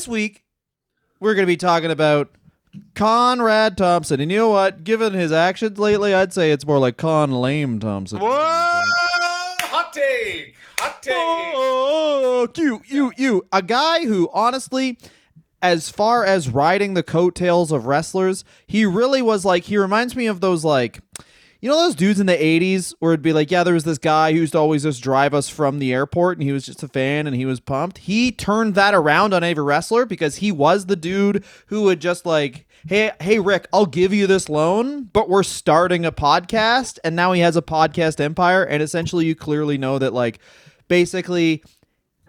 This week, we're going to be talking about Conrad Thompson. And you know what? Given his actions lately, I'd say it's more like Con Lame Thompson. Whoa! Hot take! Hot take! Oh, you, you, you. A guy who, honestly, as far as riding the coattails of wrestlers, he really was like, he reminds me of those, like, you know those dudes in the 80s where it'd be like, yeah, there was this guy who used to always just drive us from the airport and he was just a fan and he was pumped. He turned that around on every wrestler because he was the dude who would just like, hey, hey, Rick, I'll give you this loan, but we're starting a podcast. And now he has a podcast empire. And essentially, you clearly know that, like, basically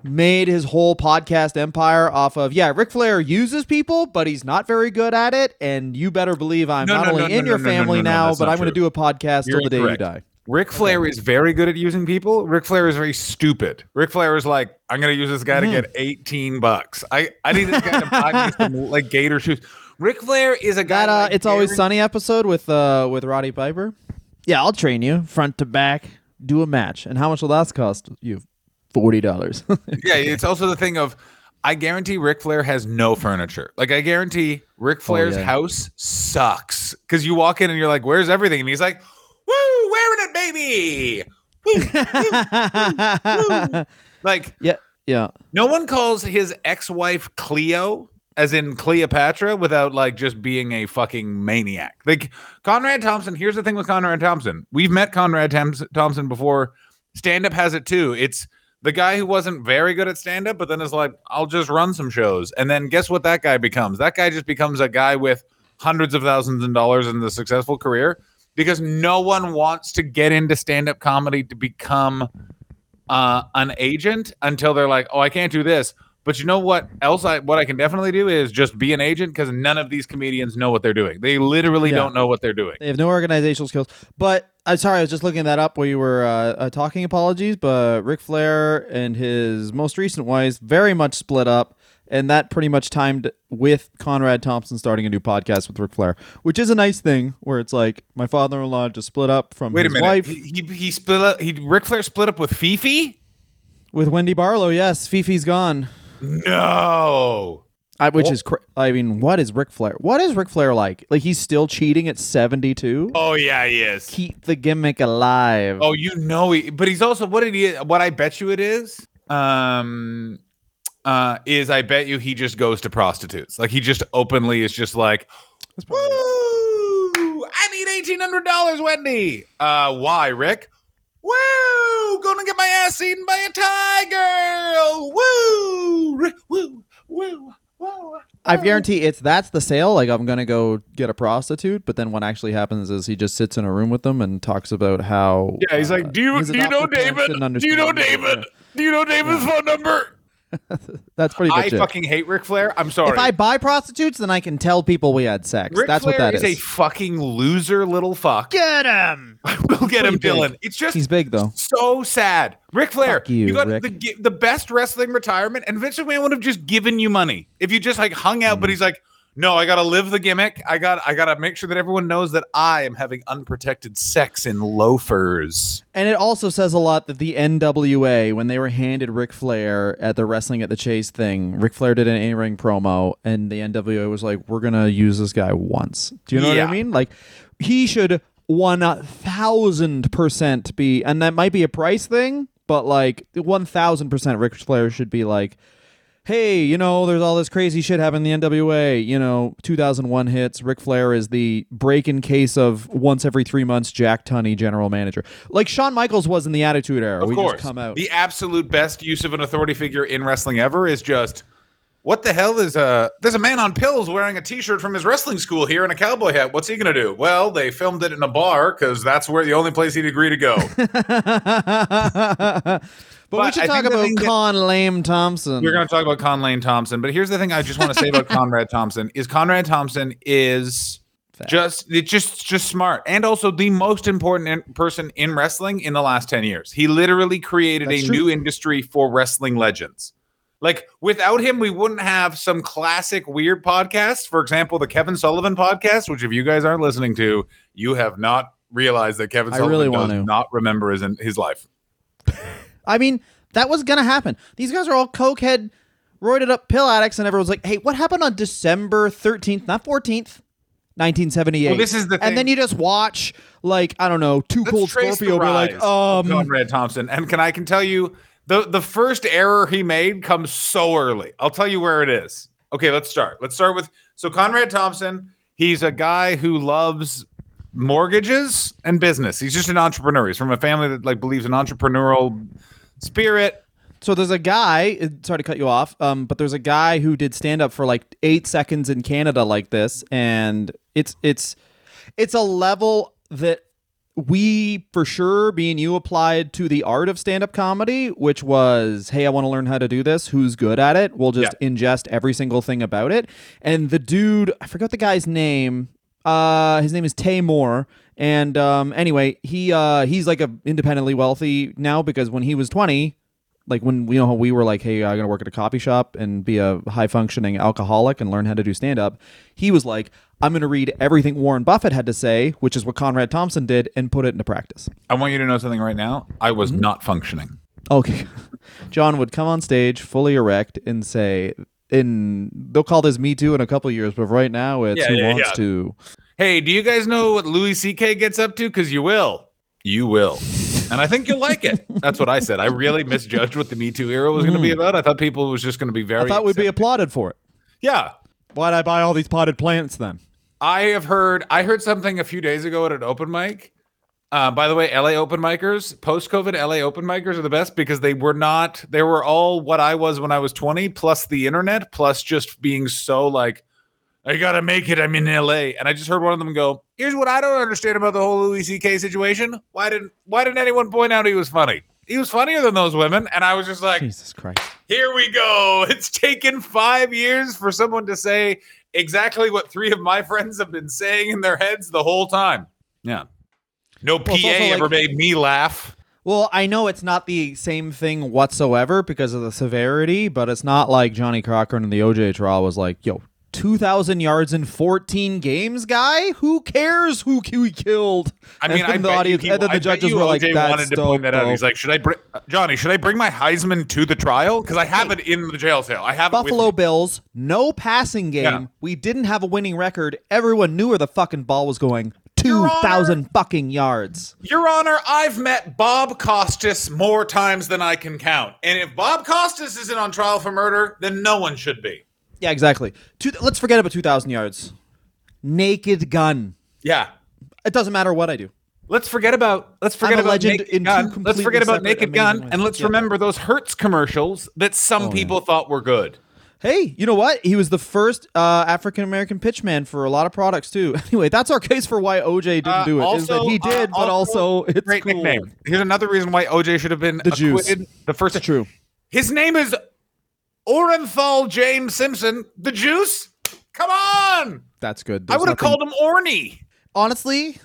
made his whole podcast empire off of yeah Ric Flair uses people but he's not very good at it. And you better believe I'm No, not no, only no, in no, your no, no, family no, no, now that's but I'm going to do a podcast You're till the day you die. Ric Flair is very good at using people. Ric Flair is very stupid. Ric Flair is like, I'm gonna use this guy to get 18 bucks. I, I need this guy to buy me some like gator shoes. Ric Flair is a guy that uh like it's always sunny episode with uh with Roddy Piper? Yeah I'll train you front to back do a match. And how much will that cost you forty dollars Yeah, it's also the thing of I guarantee Ric Flair has no furniture. Like I guarantee Ric oh, Flair's yeah. house sucks. Cause you walk in and you're like, Where's everything? And he's like, Woo, wearing it, baby. Woo, woo. Like yeah yeah No one calls his ex-wife Cleo, as in Cleopatra, without like just being a fucking maniac. Like Conrad Thompson. Here's the thing with Conrad Thompson. We've met Conrad Thompson before. Stand-up has it too. It's the guy who wasn't very good at stand-up, but then is like, I'll just run some shows. And then guess what that guy becomes? That guy just becomes a guy with hundreds of thousands of dollars in the successful career because no one wants to get into stand-up comedy to become uh, an agent until they're like, oh, I can't do this. But you know what else? I what I can definitely do is just be an agent because none of these comedians know what they're doing. They literally Yeah. don't know what they're doing. They have no organizational skills. But I'm sorry, I was just looking that up while you were uh, uh, talking. Apologies, but Ric Flair and his most recent wives very much split up, and that pretty much timed with Conrad Thompson starting a new podcast with Ric Flair, which is a nice thing. Where it's like my father-in-law just split up from Wait a his minute. wife He, he he split up. He Ric Flair split up with Fifi. with Wendy Barlow. Yes, Fifi's gone. No. I, which Well- is, cra- I mean, what is Ric Flair? What is Ric Flair like? Like he's still cheating at 72. Oh yeah, he is. Keep the gimmick alive. Oh, you know he. But he's also what did he? What I bet you it is. Um. Uh, is I bet you he just goes to prostitutes. Like he just openly is just like, Woo! I need eighteen hundred dollars, Wendy. Uh, why, Rick? Woo! Gonna get my ass eaten by a tiger. Woo! Woo! Woo! Woo! I guarantee it's that's the sale. Like I'm gonna go get a prostitute, but then what actually happens is he just sits in a room with them and talks about how. Yeah, he's uh, like, do you do you know David? Do you know. David? Do you know David's phone number? Yeah. That's pretty I much it. fucking hate Ric Flair. I'm sorry. If I buy prostitutes, then I can tell people we had sex. Ric That's Flair what that is is. a fucking loser little fuck. Get him. we'll get him, big. Dylan. It's just He's big though. so sad. Ric Flair, Fuck you, got Rick. the the best wrestling retirement, and Vince McMahon would have just given you money if you just like hung out. But Mm. he's like, no, I gotta live the gimmick. I got I gotta make sure that everyone knows that I am having unprotected sex in loafers. And it also says a lot that the NWA, when they were handed Ric Flair at the Wrestling at the Chase thing, Ric Flair did an A-ring promo, and the NWA was like, "We're gonna use this guy once." Do you know Yeah. what I mean? Like, he should one thousand percent be, and that might be a price thing, but like one thousand percent, Ric Flair should be like. Hey, you know, there's all this crazy shit happening in the NWA. You know, 2001 hits. Ric Flair is the break in case of once every three months Jack Tunney general manager. Like Shawn Michaels was in the Attitude Era. Of we course, just come out. the absolute best use of an authority figure in wrestling ever is just. What the hell is a? there's a man on pills wearing a t-shirt from his wrestling school here and a cowboy hat. What's he gonna do? Well, they filmed it in a bar because that's where the only place he'd agree to go. but, we should I talk about thing that- Con Lame Thompson. We're going to talk about Con Lane Thompson, but here's the thing I just want to say about Conrad Thompson is Conrad Thompson is just it's just just smart and also the most important in- person in wrestling in the last 10 years. He literally created That's a true. new industry for wrestling legends. Like without him, we wouldn't have some classic weird podcasts. For example, the Kevin Sullivan podcast, which if you guys aren't listening to, you have not realized that Kevin I Sullivan really does want to. not remember his his life. I mean, that was gonna happen. These guys are all cokehead roided up pill addicts, and everyone's like, "Hey, what happened on December thirteenth, not fourteenth, nineteen seventy eight? Well, this is the And then you just watch like I don't know, Too Let's Cold trace Scorpio, the be like, rise um, Conrad Thompson, and can I can tell you the the first error he made comes so early. I'll tell you where it is. Okay, let's start. Let's start with so Conrad Thompson. He's a guy who loves mortgages and business. He's just an entrepreneur. He's from a family that like believes in entrepreneurial spirit. So there's a guy. uh, Sorry to cut you off, um, but there's a guy who did stand up for like eight seconds in Canada like this, and it's it's it's a level that we for sure, being you, applied to the art of stand up comedy, which was, hey, I want to learn how to do this. Who's good at it? We'll just ingest every single thing about it. And the dude, I forgot the guy's name. Uh, his name is Tay Moore. And um, anyway, he uh, he's like a independently wealthy now because when he was 20, like when we know how we were like, hey, I'm gonna work at a coffee shop and be a high functioning alcoholic and learn how to do stand up. He was like, I'm gonna read everything Warren Buffett had to say, which is what Conrad Thompson did, and put it into practice. I want you to know something right now. I was not functioning. Okay, John would come on stage fully erect and say, "In they'll call this Me Too in a couple years, but right now it's Yeah, Who yeah, Wants yeah. to." Hey, do you guys know what Louis C.K. gets up to? Because you will. You will. And I think you'll like it. That's what I said. I really misjudged what the Me Too era was going to be hmm. about. I thought people was just going to be very. I thought we'd be applauded for it. Yeah. Why'd I buy all these potted plants then? I have heard. I heard something a few days ago at an open mic. Uh, by the way, LA open micers, post COVID LA open micers are the best because they were not. They were all what I was when I was twenty, plus the internet, plus just being so like, I gotta make it. I'm in LA, and I just heard one of them go, "Here's what I don't understand about the whole Louis C.K. situation. Why didn't Why didn't anyone point out he was funny? He was funnier than those women." And I was just like, Jesus Christ! here we go. It's taken five years for someone to say exactly what three of my friends have been saying in their heads the whole time. Yeah. No PA also ever like- made me laugh. Well, I know it's not the same thing whatsoever because of the severity, but it's not like Johnnie Cochran in the OJ trial was like, "Yo, 2,000 yards in 14 games, guy. Who cares who he killed?" I mean, I the audience, he, and then the judges were like, OJ "That's wanted to point that dope, out. He's like, should I bring Johnny? Should I bring my Heisman to the trial? Because I have it in the jail cell. I have Buffalo. Bills, no passing game. Yeah. We didn't have a winning record. Everyone knew where the fucking ball was going. Honor- 2,000 fucking yards. Your Honor, I've met Bob Costas more times than I can count, and if Bob Costas isn't on trial for murder, then no one should be. Yeah, exactly. Two, let's forget about 2,000 yards. Naked gun. Yeah. It doesn't matter what I do. Let's forget about let's forget about Naked Gun. Let's forget about Naked Gun, and let's Yeah. remember those Hertz commercials that some Oh, yeah. people thought were good. Hey, you know what? He was the first uh, African American pitchman for a lot of products too. Anyway, that's our case for why OJ didn't Uh, do it. is that he did, uh, but also it's Great cool. nickname. Here's another reason why OJ should have been The Juice. The first It's true. His name is Orenthal James Simpson. The Juice. Come on! That's good. I would have nothing- called him Orny. honestly.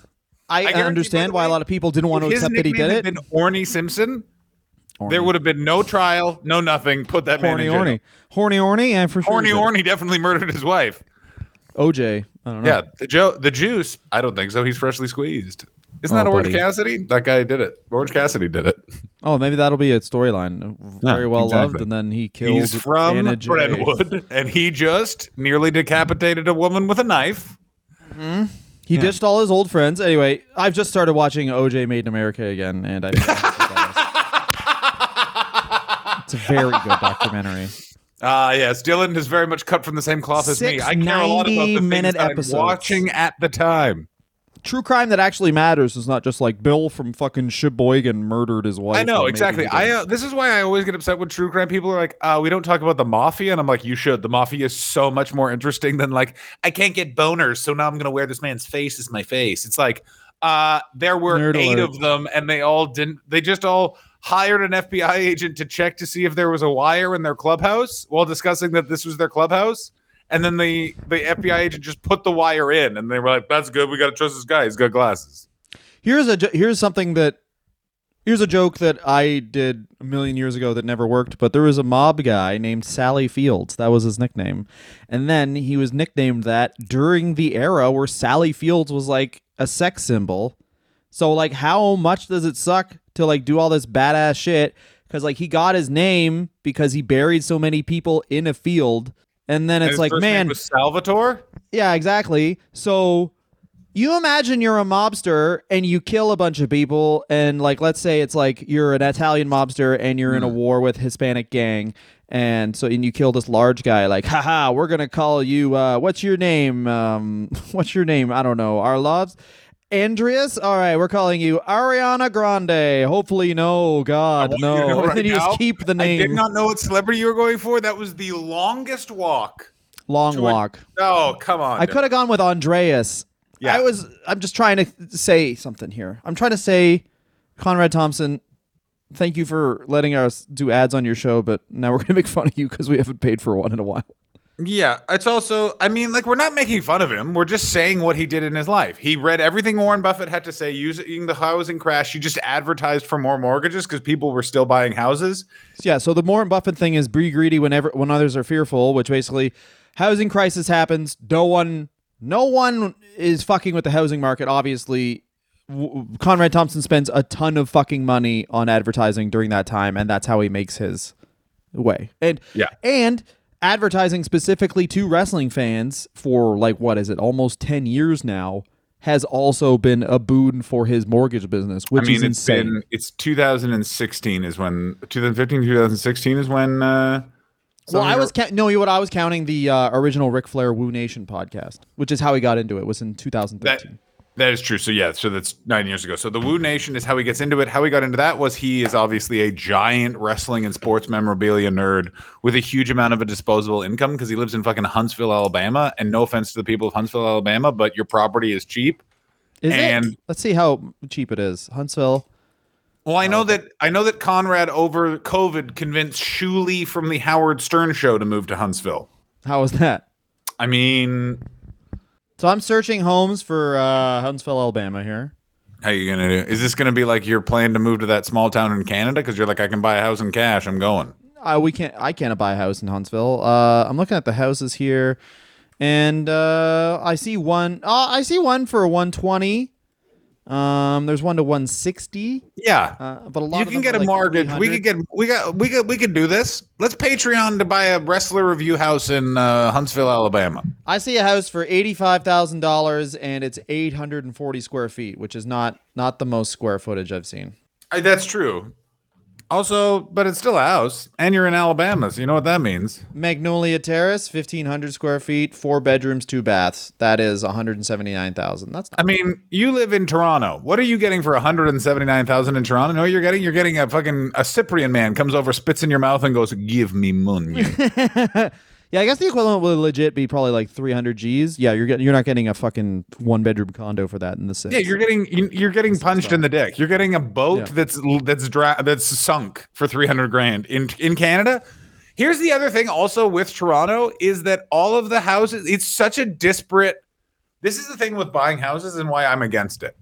I, by understand why a lot of people didn't want to accept that he did it. been Orny Simpson. Orny. There would have been no trial, no nothing. Put that man horny, in jail. horny, horny, horny, and for sure. Horny he did it. Orny definitely murdered his wife. OJ. I don't know. Yeah, the Joe, the juice. I don't think so. He's freshly squeezed. Isn't Oh, that Orange buddy. Cassidy? That guy did it. Orange Cassidy did it. Oh, maybe that'll be a storyline. Very well exactly. loved, and then he killed. He's from Anna Jay. Brentwood, and he just nearly decapitated a woman with a knife. Mm-hmm. He ditched all his old friends. Anyway, I've just started watching OJ Made in America again, and I. it's a very good documentary. Ah, yes, Dylan is very much cut from the same cloth as me. I care a lot about the things 90-minute that I'm watching at the time. True crime that actually matters is not just like Bill from fucking Sheboygan murdered his wife. I know exactly. I uh, this is why I always get upset when true crime people are like, uh, "We don't talk about the mafia," and I'm like, "You should." The mafia is so much more interesting than like, I can't get boners, so now I'm gonna wear this man's face as my face. It's like, uh, there were Nerd eight alert. of them, and they all didn't. They just all hired an FBI agent to check to see if there was a wire in their clubhouse while discussing that this was their clubhouse. And then the the FBI agent just put the wire in, and they were like, "That's good. We got to trust this guy. He's got glasses." Here's a here's something that here's a joke that I did a million years ago that never worked. But there was a mob guy named Sally Fields. That was his nickname, and then he was nicknamed that during the era where Sally Fields was like a sex symbol. So like, how much does it suck to like do all this badass shit? because like he got his name because he buried so many people in a field, and then it's his like, man, Salvatore. yeah, exactly. So you imagine you're a mobster and you kill a bunch of people, and like, let's say it's like you're an Italian mobster and you're in a war with Hispanic gang, and so and you kill this large guy. Like, haha, we're gonna call you. Uh, what's your name? Um, what's your name? I don't know. Our loves. Andreas, all right, we're calling you Ariana Grande. Hopefully, no, God, no. you know right then you now, just keep the I did not know what celebrity you were going for. That was the longest walk. Long a- walk. Oh, come on. I could have gone with Andreas. Yeah. I was. I'm just trying to say something here. I'm trying to say, Conrad Thompson, thank you for letting us do ads on your show, but now we're gonna make fun of you because we haven't paid for one in a while. Yeah, it's also, I mean, like, we're not making fun of him. We're just saying what he did in his life. He read everything Warren Buffett had to say using the housing crash. He just advertised for more mortgages because people were still buying houses. Yeah. So the Warren Buffett thing is be greedy whenever when others are fearful, which basically, housing crisis happens. No one, no one is fucking with the housing market. Obviously, Conrad Thompson spends a ton of fucking money on advertising during that time, and that's how he makes his way. And Yeah. and advertising specifically to wrestling fans for like what is it, almost ten years now, has also been a boon for his mortgage business, which I mean, is it's insane. been, it's 2016 is when, 2015, 2016 is when, uh, Well, I was ca- no, you what I was counting the uh, original Ric Flair Woo Nation podcast, which is how he got into it. Was in 2013. That is true. So yeah, so that's nine years ago. So the Woo Nation is how he gets into it. How he got into that was he is obviously a giant wrestling and sports memorabilia nerd with a huge amount of a disposable income because he lives in fucking Huntsville, Alabama. And no offense to the people of Huntsville, Alabama, but your property is cheap. is and- it? Let's see how cheap it is. Huntsville. Well, I know oh, that I know that Conrad over COVID convinced Shuli from the Howard Stern show to move to Huntsville. How was that? I mean, So I'm searching homes for uh, Huntsville, Alabama. Here. how you gonna do? Is this gonna be like your plan to move to that small town in Canada? Because you're like, I can buy a house in cash. I'm going. Uh, we can't. I can't buy a house in Huntsville. Uh, I'm looking at the houses here, and uh, I see one. Uh, I see one for 120. Um, there's one to 160. Yeah. Uh, but a lot you can get a like mortgage. We could get we got we could we could do this. Let's Patreon to buy a wrestler review house in uh, Huntsville, Alabama. I see a house for eighty-five thousand dollars, and it's eight hundred and forty square feet, which is not not the most square footage I've seen. Uh, that's true. Also, but it's still a house, and you're in Alabama, so you know what that means. Magnolia Terrace, fifteen hundred square feet, four bedrooms, two baths. That is one hundred and seventy-nine thousand. That's not I mean, you live in Toronto. What are you getting for 179,000 in Toronto? No, you're getting you're getting a fucking a Cyprian man comes over, spits in your mouth, and goes, "Give me money." Yeah, I guess the equivalent would legit be probably like three hundred G's. Yeah, you're getting you're not getting a fucking one bedroom condo for that in the city. yeah, you're getting you- you're getting punched in the dick. You're getting a boat Yeah. that's that's dra- that's sunk for 300 grand in in Canada. Here's the other thing also with Toronto is that all of the houses it's such a disparate This is the thing with buying houses and why I'm against it.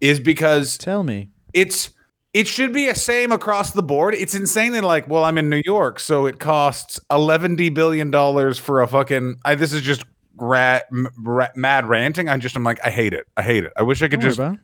Is because Tell me. it's it should be a same across the board. It's insane that like, well, I'm in New York, so it costs eleven billion dollars for a fucking. I, this is just ra- m- ra- mad ranting. I just I'm like, I hate it. I hate it. I wish I could Don't just. about it.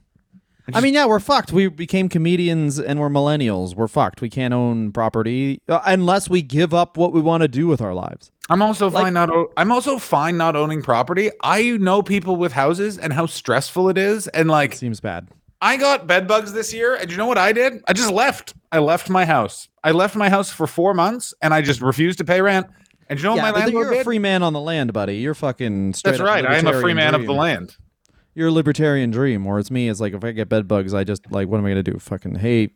I mean, yeah, we're fucked. We became comedians and we're millennials. We're fucked. We can't own property uh, unless we give up what we want to do with our lives. I'm also like- fine not. O- I'm also fine not owning property. I know people with houses and how stressful it is, and like Seems bad. I got bed bugs this year, and you know what I did? I just left. I left my house. I left my house for four months, and I just refused to pay rent. And you know what yeah, my landlord you're a did? free man on the land, buddy. You're fucking straight That's right. I am a free man of the land. You're a libertarian dream. Whereas me, it's like if I get bed bugs, I just like, what am I gonna do? Fucking hey,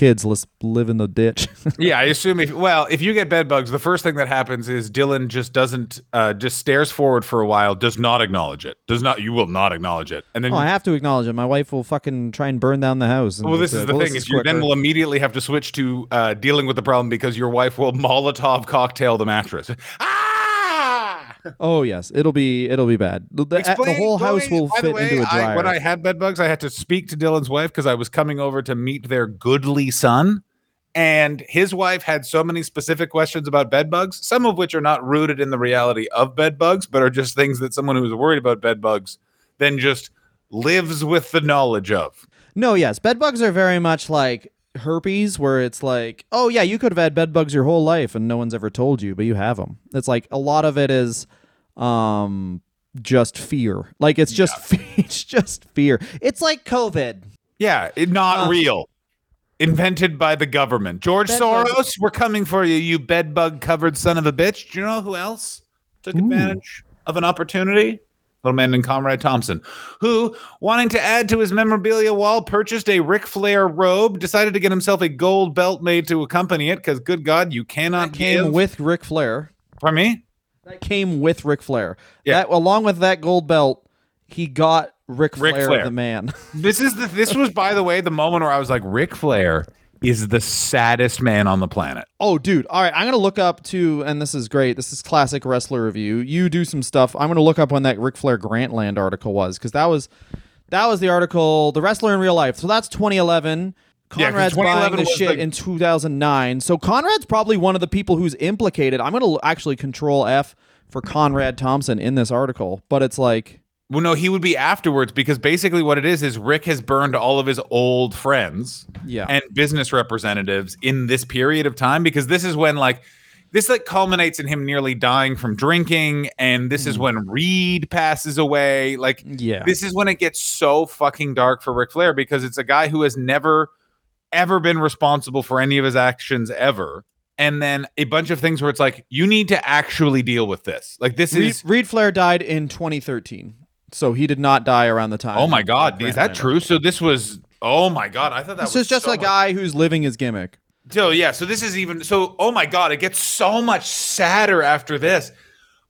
kids, let's live in the ditch. Yeah, I assume if well, if you get bed bugs, the first thing that happens is Dylan just doesn't uh just stares forward for a while, does not acknowledge it. Does not you will not acknowledge it. And then oh, I have to acknowledge it. My wife will fucking try and burn down the house. and well, this is the thing: is you then will immediately have to switch to uh, dealing with the problem because your wife will Molotov cocktail the mattress. Ah! Oh yes, it'll be it'll be bad. The, the, the whole house will fit way, into a dryer. when I had bed bugs, I had to speak to Dylan's wife because I was coming over to meet their goodly son. And his wife had so many specific questions about bed bugs, some of which are not rooted in the reality of bed bugs, but are just things that someone who is worried about bed bugs then just lives with the knowledge of. No, yes, bed bugs are very much like herpes where it's like, oh yeah, you could have had bed bugs your whole life and no one's ever told you, but you have them. It's like a lot of it is um just fear. Like it's just it's just fear. It's like COVID. Yeah, it, not real. Invented by the government. George Soros, we're coming for you, you bedbug covered son of a bitch. Do you know who else took advantage of an opportunity? Little man named Comrade Thompson, who, wanting to add to his memorabilia wall, purchased a Ric Flair robe, decided to get himself a gold belt made to accompany it, because good God, you cannot That came give- with Ric Flair. Pardon me? That came with Ric Flair. Yeah. That along with that gold belt, he got Ric Ric Flair, Flair. the man. This is the this was by the way the moment where I was like, Ric Flair is the saddest man on the planet. Oh, dude. All right. I'm going to look up to, and this is great. This is classic wrestler review. You do some stuff. I'm going to look up when that Ric Flair Grantland article was because that was that was the article, The Wrestler in Real Life. So that's 2011. Yeah, 'cause Conrad's buying 2011 this was shit the- in 2009. So Conrad's probably one of the people who's implicated. I'm going to actually control F for Conrad Thompson in this article, but it's like, Well, no, he would be afterwards because basically what it is is Rick has burned all of his old friends yeah. and business representatives in this period of time because this is when like this like culminates in him nearly dying from drinking and this is Mhm. when Reid passes away like yeah. this is when it gets so fucking dark for Ric Flair because it's a guy who has never ever been responsible for any of his actions ever and then a bunch of things where it's like you need to actually deal with this like this Reid, is Reid Flair died in 2013. So he did not die around the time. oh my god is that true so this was oh my god i thought that This was is just so a much- guy who's living his gimmick. So yeah, so this is even so. Oh my god, it gets so much sadder after this.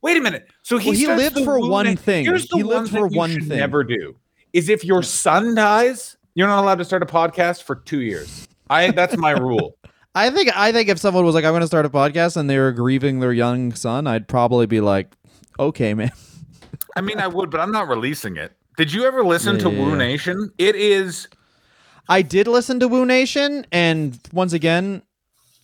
Wait a minute. So he Well, he lived for one thing. Here's the He one lived thing for you one should thing. Never do is if your son dies, you're not allowed to start a podcast for two years. I that's my rule. I think I think if someone was like, "I'm going to start a podcast," and they were grieving their young son, I'd probably be like, "Okay, man." I mean, I would, but I'm not releasing it. Did you ever listen Yeah, to Woo. Nation? It is. I did listen to Woo Nation, and once again,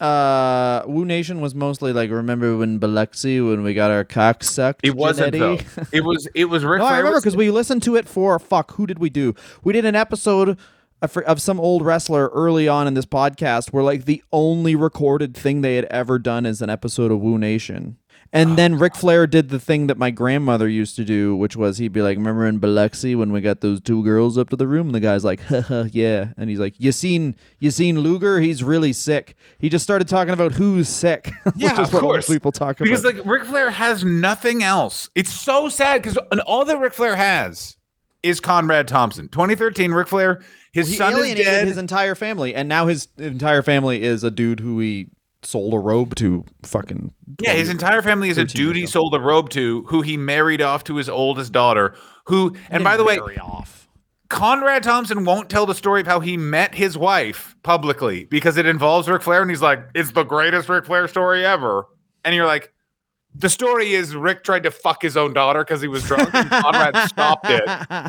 uh, Woo Nation was mostly like, "Remember when Biloxi when we got our cock sucked?" It wasn't though. It was. It was. Ric No, I remember because we listened to it for fuck. Who did we do? We did an episode of, of some old wrestler early on in this podcast, where like the only recorded thing they had ever done is an episode of Woo Nation. And then Ric Flair did the thing that my grandmother used to do, which was he'd be like, "Remember in Biloxi when we got those two girls up to the room?" And the guy's like, "Haha, yeah." And he's like, "You seen you seen Luger? He's really sick." He just started talking about who's sick. Yeah, which is of what course. people talk because about. like Ric Flair has nothing else. It's so sad because all that Ric Flair has is Conrad Thompson. 2013, Ric Flair, his he son is dead. his entire family, and now his entire family is a dude who he sold a robe to. Fucking yeah, his entire family is a 13 dude he sold a robe to, who he married off to his oldest daughter. Who, and by the way, Very off. Conrad Thompson won't tell the story of how he met his wife publicly because it involves Ric Flair, and he's like, "It's the greatest Ric Flair story ever." And you're like, "The story is Rick tried to fuck his own daughter because he was drunk, and Conrad stopped it."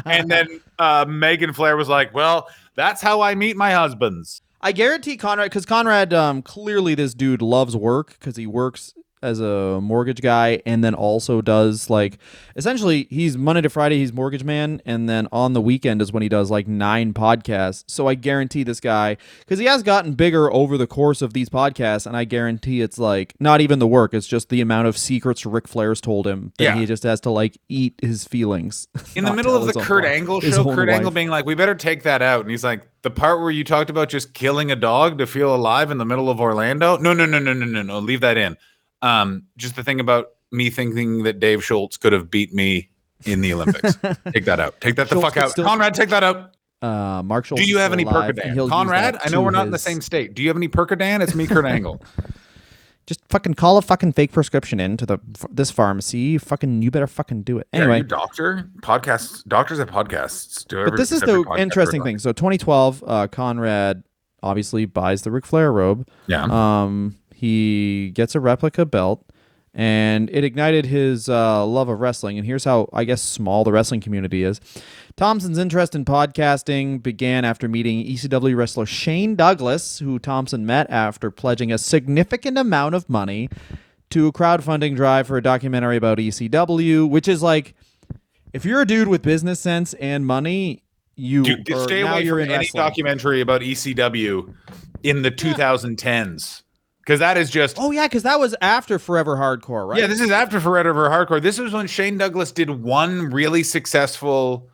And then uh, Megan Flair was like, "Well, that's how I meet my husbands." I guarantee Conrad, because Conrad, um, clearly this dude loves work because he works as a mortgage guy and then also does like essentially he's Monday to Friday he's mortgage man and then on the weekend is when he does like nine podcasts. So I guarantee this guy because he has gotten bigger over the course of these podcasts and I guarantee it's like not even the work, it's just the amount of secrets Ric Flair's told him that Yeah. he just has to like eat his feelings. In the middle of the Kurt Angle show, Kurt Angle being like, "We better take that out," and he's like, "The part where you talked about just killing a dog to feel alive in the middle of Orlando? No, no, no, no, no, no, no. Leave that in." Um, just the thing about me thinking that Dave Schultz could have beat me in the Olympics. take that out. Take that the fuck out. still- Conrad, take that out. uh, Mark Schultz Do you have any Percodan? Conrad, I know we're not in the same state. Do you have any Percodan? It's me, Kurt Angle. Just fucking call a fucking fake prescription in to the this pharmacy. Fucking, you better fucking do it. Yeah, Anyway, you doctor, podcasts, doctors have podcasts. Do but this is the interesting thing. So 2012, uh, Conrad obviously buys the Ric Flair robe. Yeah. Um, he gets a replica belt, and it ignited his uh, love of wrestling. And here's how I guess small the wrestling community is. Thompson's interest in podcasting began after meeting ECW wrestler Shane Douglas, who Thompson met after pledging a significant amount of money to a crowdfunding drive for a documentary about ECW, which is like if you're a dude with business sense and money, you Dude, stay now away you're from in any wrestling. documentary about ECW in the 2010s because that is just Oh yeah, because that was after Forever Hardcore, right? yeah. This is after Forever Hardcore. This was when Shane Douglas did one really successful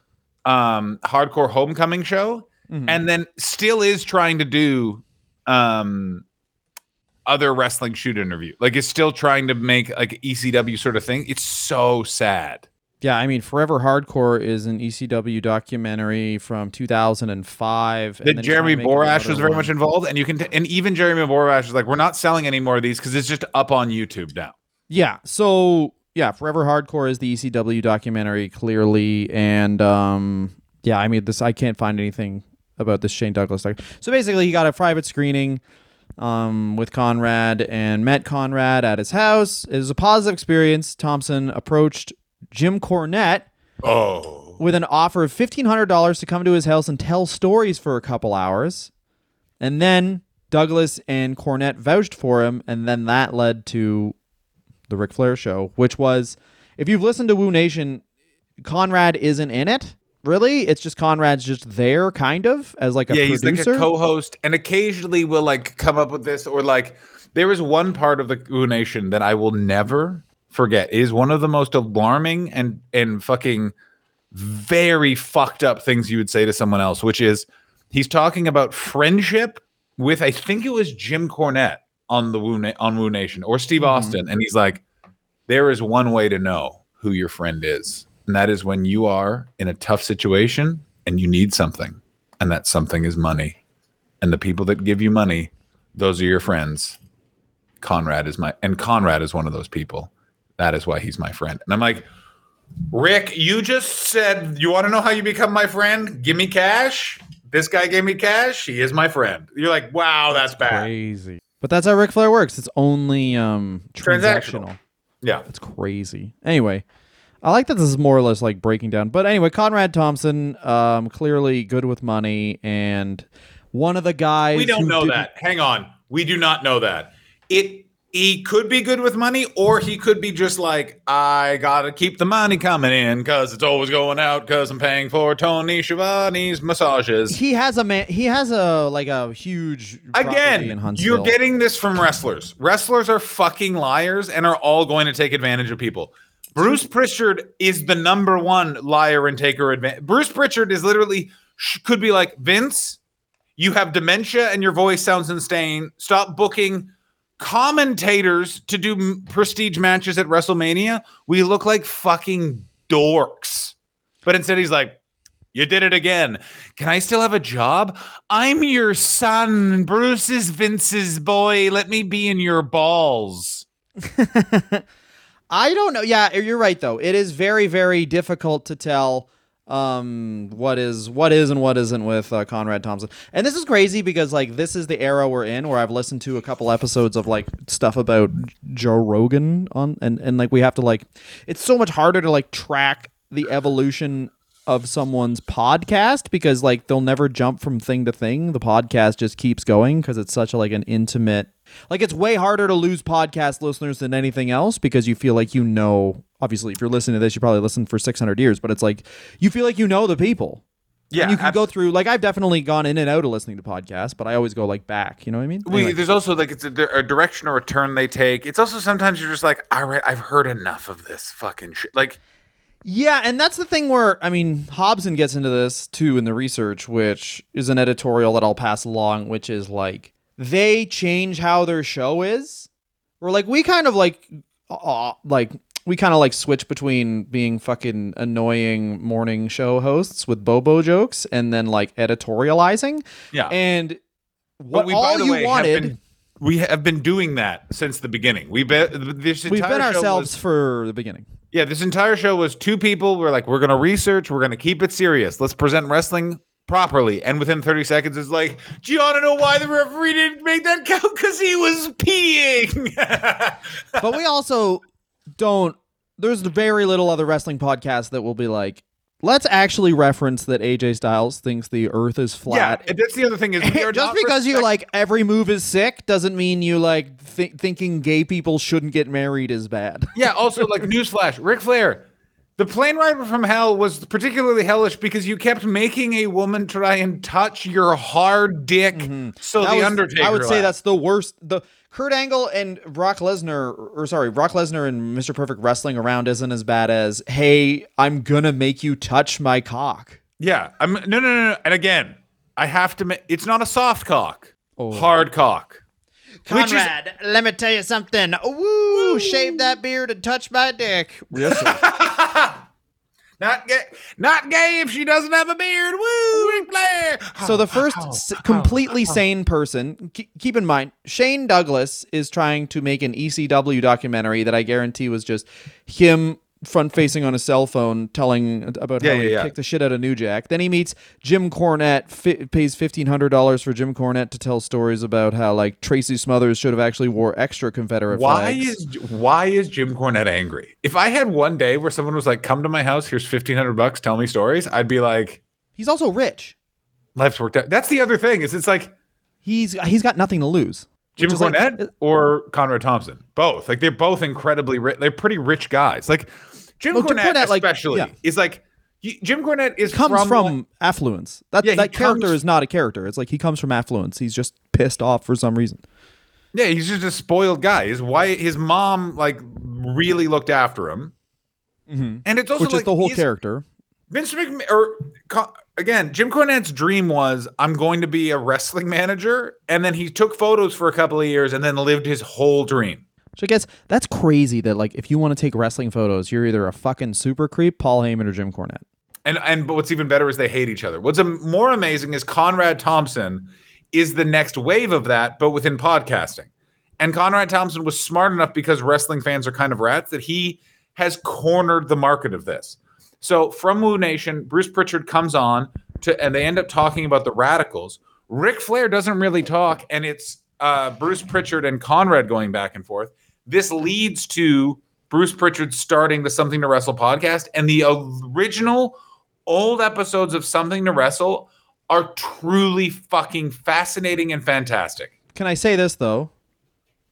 um hardcore homecoming show, Mhm. and then still is trying to do um other wrestling shoot interview. Like is still trying to make like ECW sort of thing. It's so sad. Yeah, I mean, Forever Hardcore is an ECW documentary from 2005. that Jeremy trying to make Borash was very one. much involved, and you can, t- and even Jeremy Borash is like, we're not selling any more of these because it's just up on YouTube now. Yeah. So yeah, Forever Hardcore is the ECW documentary clearly, and um, yeah, I mean this. I can't find anything about this Shane Douglas doc. So basically, he got a private screening um, with Conrad and met Conrad at his house. It was a positive experience. Thompson approached Jim Cornette Oh, with an offer of fifteen hundred dollars to come to his house and tell stories for a couple hours, and then Douglas and Cornette vouched for him, and then that led to the Ric Flair show, which was, if you've listened to Woo Nation, Conrad isn't in it. Really, it's just Conrad's just there, kind of as like a yeah, he's like a co-host, and occasionally will like come up with this, or like there was one part of the Goo Nation that I will never forget. It is one of the most alarming and and fucking very fucked up things you would say to someone else, which is he's talking about friendship with I think it was Jim Cornette on the Woo Na- on Woo Nation or Steve Mhm. Austin, and he's like, there is one way to know who your friend is, and that is when you are in a tough situation and you need something, and that something is money, and the people that give you money, those are your friends. Conrad is my and Conrad is one of those people. That is why he's my friend. And I'm like, Rick, you just said you want to know how you become my friend? Give me cash. This guy gave me cash. He is my friend. You're like, wow, that's, bad. crazy. But that's how Ric Flair works. It's only um, transactional. Transactional. Yeah. It's crazy. Anyway, I like that this is more or less like breaking down. But anyway, Conrad Thompson, um, clearly good with money, and one of the guys. We don't who know didn't- that. Hang on. We do not know that. It he could be good with money, or he could be just like, I gotta keep the money coming in because it's always going out because I'm paying for Tony Schiavone's massages. He has a man. He has a like a huge Again, you're getting this from wrestlers. Wrestlers are fucking liars and are all going to take advantage of people. Bruce Pritchard is the number one liar and taker advantage. Bruce Pritchard is literally sh- could be like Vince. You have dementia and your voice sounds insane. Stop booking commentators to do prestige matches at WrestleMania. We look like fucking dorks. But instead, he's like, you did it again. Can I still have a job? I'm your son. Bruce is Vince's boy. Let me be in your balls. I don't know. Yeah, you're right though. It is very very difficult to tell um what is what is and what isn't with uh, Conrad Thompson. And this is crazy because like this is the era we're in where I've listened to a couple episodes of like stuff about Joe Rogan on and and like we have to like it's so much harder to like track the evolution of someone's podcast because like they'll never jump from thing to thing. The podcast just keeps going because it's such a like an intimate like it's way harder to lose podcast listeners than anything else because you feel like you know obviously if you're listening to this you probably listened for 600 years but it's like you feel like you know the people Yeah, and you can go through like i've definitely gone in and out of listening to podcasts but i always go like back you know what i mean We, Anyway. there's also like it's a, a direction or a turn they take. It's also sometimes you're just like, all right, I've heard enough of this fucking shit. Like, Yeah, and that's the thing where I mean Hobson gets into this too in the research, which is an editorial that I'll pass along, which is like they change how their show is. Or like we kind of like uh, like we kind of like switch between being fucking annoying morning show hosts with bobo jokes and then like editorializing. yeah. And what we, all by the you way, have wanted, been- we have been doing that since the beginning. We be, this we've been ourselves was- for the beginning. yeah, this entire show was two people. We're like, we're gonna research. We're gonna keep it serious. Let's present wrestling properly. And within 30 seconds, it's like, do you want to know why the referee didn't make that count? Because he was peeing. but we also don't there's very little other wrestling podcast that will be like let's actually reference that AJ Styles thinks the earth is flat. yeah, that's the other thing is Just because you respect- like every move is sick doesn't mean you like th- thinking gay people shouldn't get married is bad. Yeah, also like newsflash, Ric Flair The plane ride from hell was particularly hellish because you kept making a woman try and touch your hard dick. Mhm. So That the was- Undertaker. I would say that's the worst. The Kurt Angle and Brock Lesnar, or sorry, Brock Lesnar and Mr. Perfect wrestling around isn't as bad as, hey, I'm gonna make you touch my cock. yeah. I'm no, no, no, no. And again, I have to. Ma- it's not a soft cock. Oh. Hard cock. Which is- Conrad, let me tell you something. Woo! Shave that beard and touch my dick. Yes, sir. Not gay. Not gay if she doesn't have a beard. Woo! Ric Flair. So the first s- completely sane person, ke- keep in mind, Shane Douglas is trying to make an ECW documentary that I guarantee was just him front facing on a cell phone telling about Yeah, how he yeah, yeah. kicked the shit out of New Jack. Then he meets Jim Cornette, fi- pays fifteen hundred dollars for Jim Cornette to tell stories about how like Tracy Smothers should have actually wore extra Confederate Why flags. is why is Jim Cornette angry? If I had one day where someone was like, "Come to my house, here's fifteen hundred bucks, tell me stories," I'd be like, He's also rich. "Life's worked out." That's the other thing is it's like He's he's got nothing to lose. Jim is like- Cornette or Conrad Thompson, both. Like they're both incredibly rich. They're pretty rich guys. Like Jim Well, Jim Cornette, Cornette, like, especially, yeah. is like Jim Cornette is comes from, from, affluence. That Yeah, that character comes- is not a character. It's like he comes from affluence. He's just pissed off for some reason. yeah, he's just a spoiled guy. His wife, his mom, like really looked after him, mm-hmm. and it's also Which is the whole character. Vince McMahon, or again, Jim Cornette's dream was I'm going to be a wrestling manager, and then he took photos for a couple of years, and then lived his whole dream. So I guess that's crazy that like if you want to take wrestling photos, you're either a fucking super creep, Paul Heyman or Jim Cornette. And and but what's even better is they hate each other. What's more amazing is Conrad Thompson is the next wave of that, but within podcasting. And Conrad Thompson was smart enough because wrestling fans are kind of rats that he has cornered the market of this. So from Woo Nation, Bruce Pritchard comes on to, and they end up talking about the radicals. Ric Flair doesn't really talk, and it's uh, Bruce Pritchard and Conrad going back and forth. This leads to Bruce Pritchard starting the Something to Wrestle podcast, and the original old episodes of Something to Wrestle are truly fucking fascinating and fantastic. Can I say this though?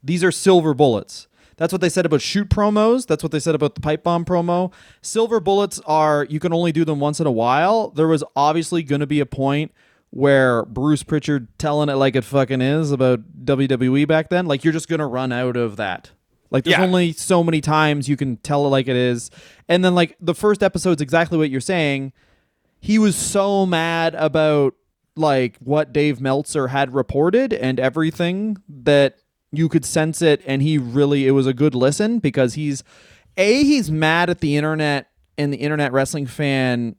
These are silver bullets. That's what they said about shoot promos. That's what they said about the pipe bomb promo. Silver bullets are you can only do them once in a while. There was obviously going to be a point where Bruce Pritchard telling it like it fucking is about WWE back then. Like you're just going to run out of that. Like there's Yeah. only so many times you can tell it like it is. And then like the first episode's exactly what you're saying. He was so mad about like what Dave Meltzer had reported and everything that you could sense it and he really it was a good listen because he's a he's mad at the internet and the internet wrestling fan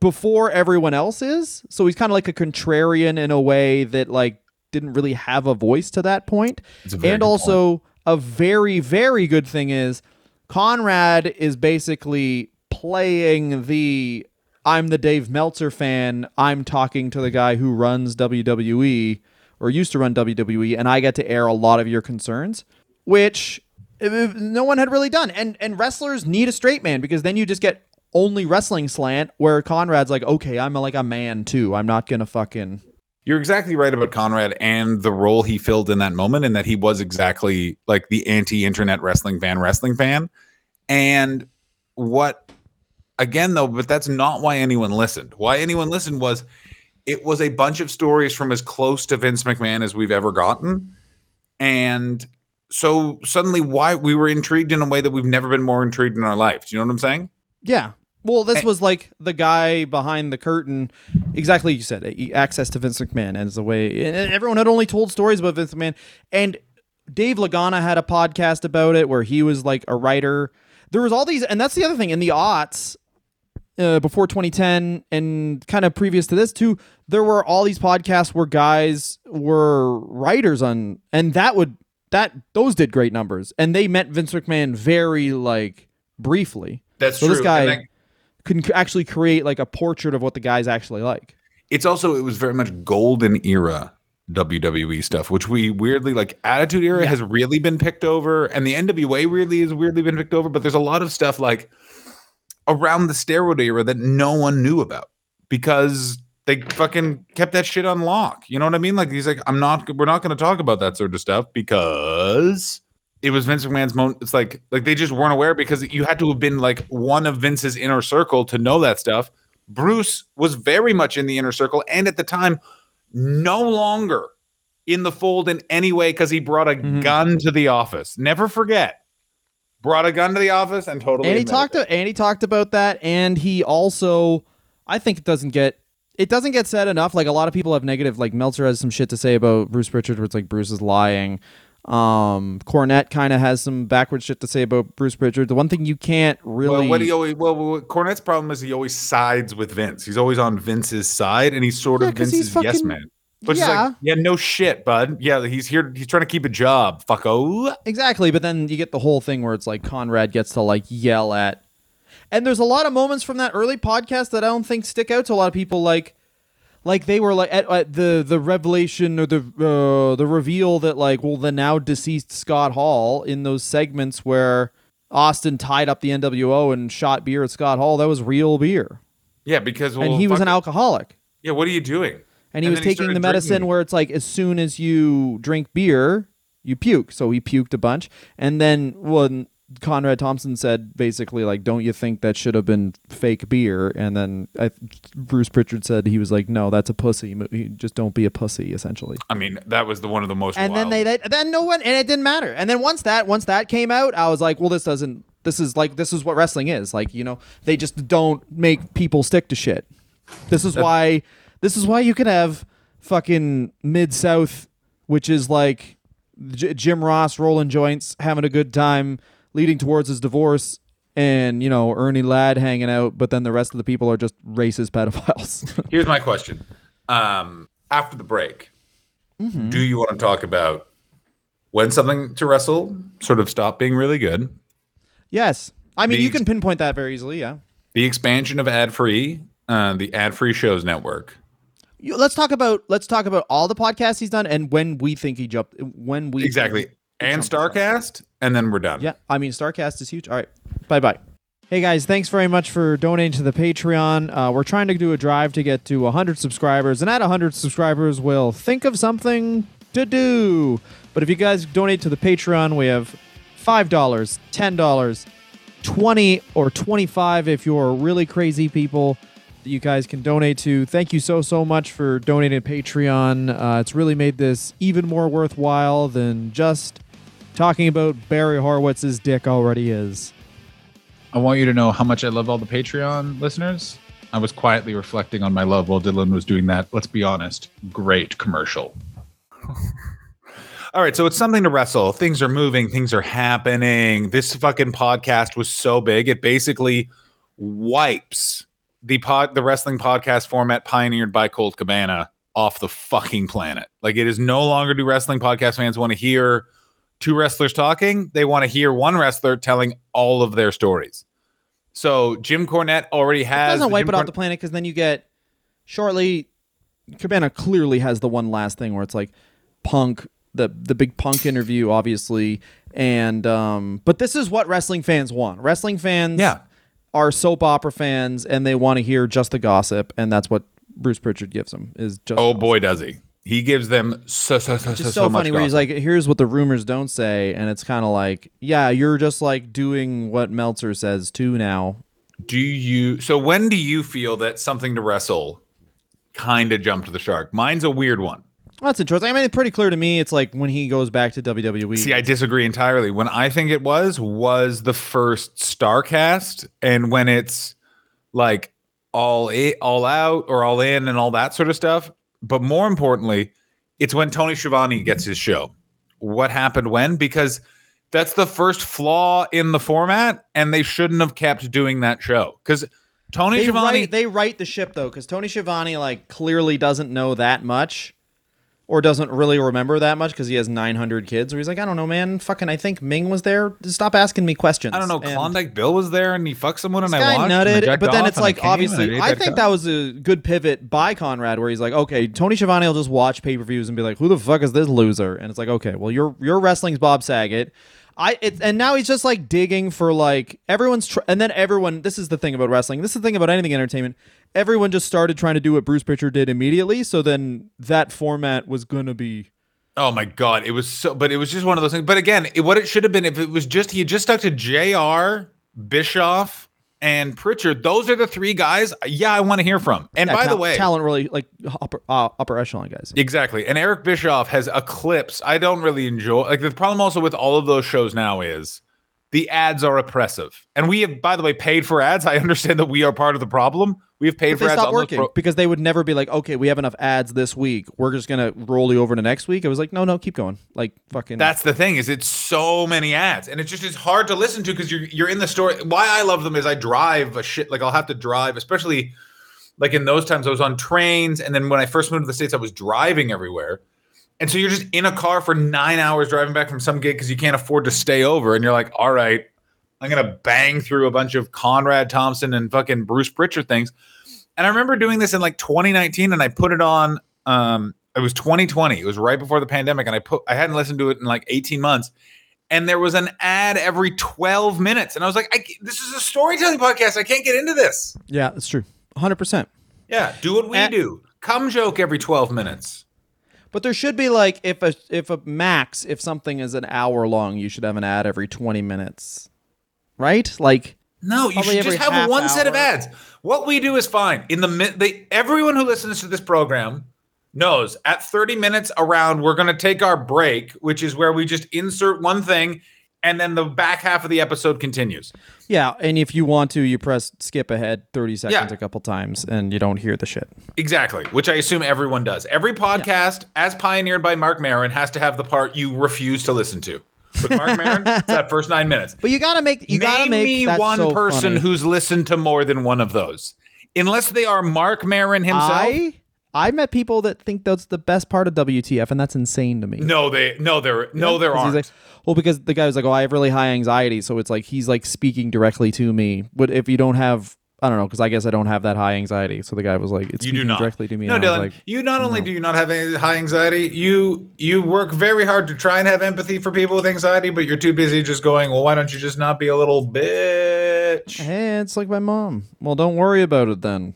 before everyone else is so he's kind of like a contrarian in a way that like didn't really have a voice to that point It's a very and also a very very good thing is Conrad is basically playing the I'm the Dave Meltzer fan. I'm talking to the guy who runs WWE or used to run WWE, and I get to air a lot of your concerns, which uh, no one had really done. And and wrestlers need a straight man because then you just get only wrestling slant where Conrad's like, okay, I'm like a man too. I'm not gonna fucking You're exactly right about Conrad and the role he filled in that moment, and that he was exactly like the anti-internet wrestling fan, wrestling fan. And what, again, though, but that's not why anyone listened. Why anyone listened was it was a bunch of stories from as close to Vince McMahon as we've ever gotten, and so suddenly, why we were intrigued in a way that we've never been more intrigued in our life. Do you know what I'm saying? Yeah. Well, this And- was like the guy behind the curtain, exactly you said, access to Vince McMahon as the way. And everyone had only told stories about Vince McMahon, and Dave Lagana had a podcast about it where he was like a writer. There was all these, and that's the other thing in the aughts. Uh, before 2010 and kind of previous to this too, there were all these podcasts where guys were writers on, and that would that those did great numbers, and they met Vince McMahon very like briefly That's So this true. guy- And that- can actually create like a portrait of what the guy's actually like. it's also it was very much golden era WWE stuff, which we weirdly like Attitude Era has really been picked over, and the NWA weirdly has weirdly been picked over. But there's a lot of stuff like around the steroid era that no one knew about because they fucking kept that shit on lock. You know what I mean? Like he's like, I'm not, we're not going to talk about that sort of stuff because it was Vince McMahon's moment. It's like like they just weren't aware because you had to have been like one of Vince's inner circle to know that stuff. Bruce was very much in the inner circle, and at the time, no longer in the fold in any way because he brought a Mhm. gun to the office. Never forget, brought a gun to the office and totally. and he talked to, and he talked about that and he also i think it doesn't get it doesn't get said enough like a lot of people have negative like meltzer has some shit to say about bruce Prichard, where it's like bruce is lying um cornette kind of has some backward shit to say about bruce Prichard. the one thing you can't really Well, what he always well, well, Cornette's problem is he always sides with Vince. He's always on Vince's side, and he's sort Yeah, of Vince's yes man. Which is yeah like, yeah, no shit, bud. Yeah, he's here. He's trying to keep a job. Fucko. Exactly, but then you get the whole thing where it's like Conrad gets to like yell at, and there's a lot of moments from that early podcast that I don't think stick out to a lot of people. Like, like they were like at, at the the revelation or the uh, the reveal that like well the now deceased Scott Hall in those segments where Austin tied up the NWO and shot beer at Scott Hall that was real beer, Yeah, because well, and he was an alcoholic. Yeah, what are you doing? And he And was then he taking the medicine drinking. where it's like as soon as you drink beer, you puke. So he puked a bunch. And then when Conrad Thompson said basically like, "Don't you think that should have been fake beer?" And then I, Bruce Prichard said he was like, "No, that's a pussy. Just don't be a pussy." Essentially. I mean, that was the one of the most. And then wild- they, they then no one and it didn't matter. And then once that once that came out, I was like, "Well, this doesn't. This is like this is what wrestling is. Like you know, they just don't make people stick to shit. This is why. This is why you can have fucking mid south, which is like J- Jim Ross rolling joints, having a good time, leading towards his divorce, and you know Ernie Ladd hanging out. But then the rest of the people are just racist pedophiles. Here's my question. Um, after the break, Mm-hmm. do you want to talk about when something to wrestle sort of stopped being really good? yes, I mean The- you can pinpoint that very easily. Yeah. The expansion of ad free, uh, the ad free shows network. You- let's talk about let's talk about all the podcasts he's done and when we think he jumped when we Exactly. And Starcast, and then we're done. yeah i mean starcast is huge all right bye bye hey guys thanks very much for donating to the patreon uh, we're trying to do a drive to get to 100 subscribers and at 100 subscribers we'll think of something to do but if you guys donate to the patreon we have $5 $10 20 or 25 if you're really crazy people that you guys can donate to. Thank you so so much for donating to Patreon. Uh, it's really made this even more worthwhile than just talking about Barry Horowitz's dick already is. I want you to know how much I love all the Patreon listeners. I was quietly reflecting on my love while Dylan was doing that. Let's be honest, great commercial. All right, so it's something to wrestle. Things are moving, things are happening. This fucking podcast was so big, it basically wipes the pod the wrestling podcast format pioneered by Colt Cabana off the fucking planet. Like it is no longer do wrestling podcast fans want to hear two wrestlers talking. They want to hear one wrestler telling all of their stories. So Jim Cornette already It has doesn't wipe Jim it off the planet because then you get shortly. Cabana clearly has the one last thing where it's like punk the the big punk interview obviously and um but this is what wrestling fans want wrestling fans Yeah. are soap opera fans and they want to hear just the gossip and that's what Bruce Prichard gives them is just Oh boy, does he. He gives them so so so, so, so so much funny where he's like here's what the rumors don't say and it's kind of like yeah you're just like doing what Meltzer says too now Do you so when do you feel that something to wrestle kind of jumped the shark? Mine's a weird one. Well, that's interesting I mean it's pretty clear to me it's like when he goes back to WWE See, I disagree entirely. When I think it was was the first Starcast and when it's like all i- all out or all in and all that sort of stuff. But more importantly, it's when Tony Schiavone gets his show. What happened when? Because that's the first flaw in the format, and they shouldn't have kept doing that show. Because Tony they Schiavone, write, they write the ship though because Tony Schiavone like clearly doesn't know that much or doesn't really remember that much because he has 900 kids or he's like I don't know man. Fucking I think Ming was there. Stop asking me questions. I don't know, And Klondike Bill was there and he fucked someone and I watched. and nutted jacked but then it's like obviously I think cup. that was a good pivot by Conrad where he's like okay Tony Schiavone will just watch pay-per-views and be like who the fuck is this loser and it's like okay well your your wrestling's Bob Saget. I it, and now he's just like digging for like everyone's tr- and then everyone this is the thing about wrestling. This is the thing about anything entertainment everyone just started trying to do what Bruce Prichard did immediately so then that format was gonna be Oh my god, it was so. But it was just one of those things. But again, it, what it should have been if it was just he had just stuck to Jr. Bischoff and Prichard. Those are the three guys. Yeah, I want to hear from. And Yeah, by the way, talent really like upper uh, upper echelon guys. Exactly. And Eric Bischoff has eclipsed. I don't really enjoy like the problem also with all of those shows now is the ads are oppressive. And we have, by the way, paid for ads. I understand that we are part of the problem. We have paid But for they ads those working pro- because they would never be like, okay, we have enough ads this week. We're just gonna roll you over to next week. It was like, no, no, keep going. Like fucking. That's the thing is it's so many ads and it's just it's hard to listen to because you're you're in the story. Why I love them is I drive a shit like I'll have to drive, especially like in those times I was on trains and then when I first moved to the states I was driving everywhere. And so you're just in a car for nine hours driving back from some gig because you can't afford to stay over. And you're like, all right, I'm gonna bang through a bunch of Conrad Thompson and fucking Bruce Prichard things. And I remember doing this in like 2019, and I put it on. Um, it was 2020. It was right before the pandemic, and I put I hadn't listened to it in like 18 months. And there was an ad every 12 minutes, and I was like, I, "This is a storytelling podcast. I can't get into this." yeah, that's true. 100. percent Yeah, do what we And- do. Come joke every 12 minutes. But there should be like if a if a max if something is an hour long, you should have an ad every 20 minutes, right? Like No, you should just have one set of ads. What we do is fine. In the they everyone who listens to this program knows at 30 minutes around we're going to take our break, which is where we just insert one thing and then the back half of the episode continues. yeah, and if you want to, you press skip ahead 30 seconds Yeah. a couple times, and you don't hear the shit. Exactly, which I assume everyone does. Every podcast, as pioneered by Marc Maron, has to have the part you refuse to listen to. With Marc Maron, it's that first nine minutes. But you gotta make you gotta Name make me one so person funny. who's listened to more than one of those, unless they are Marc Maron himself. I I met people that think that's the best part of WTF, and that's insane to me. No, they no, there no, there aren't. like, well, because the guy was like, "Oh, I have really high anxiety," so it's like he's like speaking directly to me. But if you don't have, I don't know, because I guess I don't have that high anxiety. So the guy was like, "It's you do not directly to me." No, and Dylan. like, you not only do you not have any high anxiety, you you work very hard to try and have empathy for people with anxiety, but you're too busy just going. Well, why don't you just not be a little bitch? "Hey, it's like my mom." Well, don't worry about it then.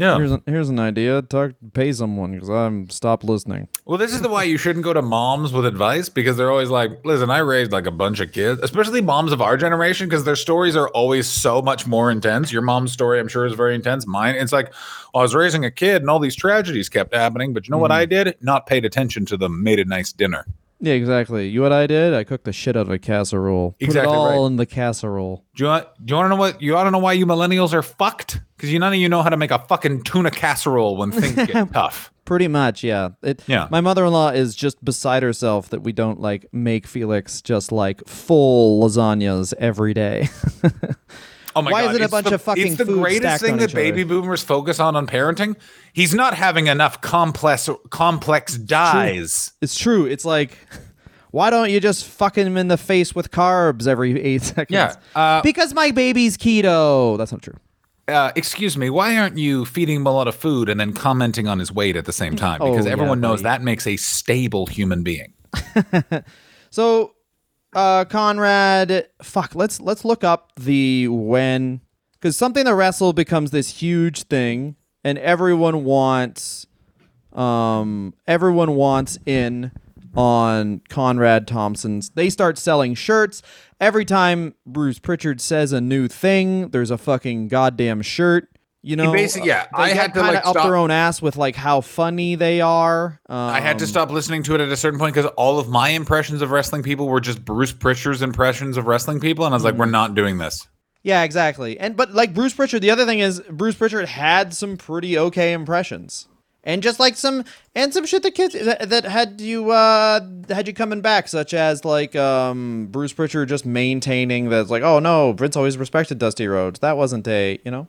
Yeah. Here's an, here's an idea. Talk, pay someone because I'm stopped listening. Well, this is the why you shouldn't go to moms with advice because they're always like, listen, I raised like a bunch of kids, especially moms of our generation, because their stories are always so much more intense. Your mom's story, I'm sure, is very intense. Mine, it's like, I was raising a kid and all these tragedies kept happening, but you know what mm-hmm. I did? Not paid attention to them, made a nice dinner. Yeah, exactly. You know what I did? I cooked the shit out of a casserole. Put Exactly it all right. in the casserole. Do you want? Do you want to know what? You want to know why you millennials are fucked? Because you none of you know how to make a fucking tuna casserole when things get tough. Pretty much, yeah. It, Yeah. My mother-in-law is just beside herself that we don't like make Felix just like full lasagnas every day. Oh my god. Why god! is it a it's bunch the, of fucking It's the food greatest stacked thing on that each other? baby boomers focus on on parenting. He's not having enough complex complex dyes. it's true. It's like, why don't you just fuck him in the face with carbs every eight seconds? Yeah, uh, because my baby's keto. That's not true. Uh, excuse me. Why aren't you feeding him a lot of food and then commenting on his weight at the same time? Because Oh, yeah, everyone knows buddy. that makes a stable human being. So, uh, Conrad, fuck. Let's let's look up the when because something that wrestle becomes this huge thing, and everyone wants, um, everyone wants in on Conrad Thompson's. They start selling shirts every time Bruce Prichard says a new thing. There's a fucking goddamn shirt. You know, basic- yeah, I had to, like, up stop- their own ass with like how funny they are. Um, I had to stop listening to it at a certain point because all of my impressions of wrestling people were just Bruce Prichard's impressions of wrestling people, and I was like, "We're not doing this." Yeah, exactly. And but like Bruce Prichard, the other thing is Bruce Prichard had some pretty okay impressions. And just like some and some shit that kids that, that had you uh had you coming back, such as like um Bruce Prichard just maintaining that like, oh no, Vince always respected Dusty Rhodes. That wasn't a you know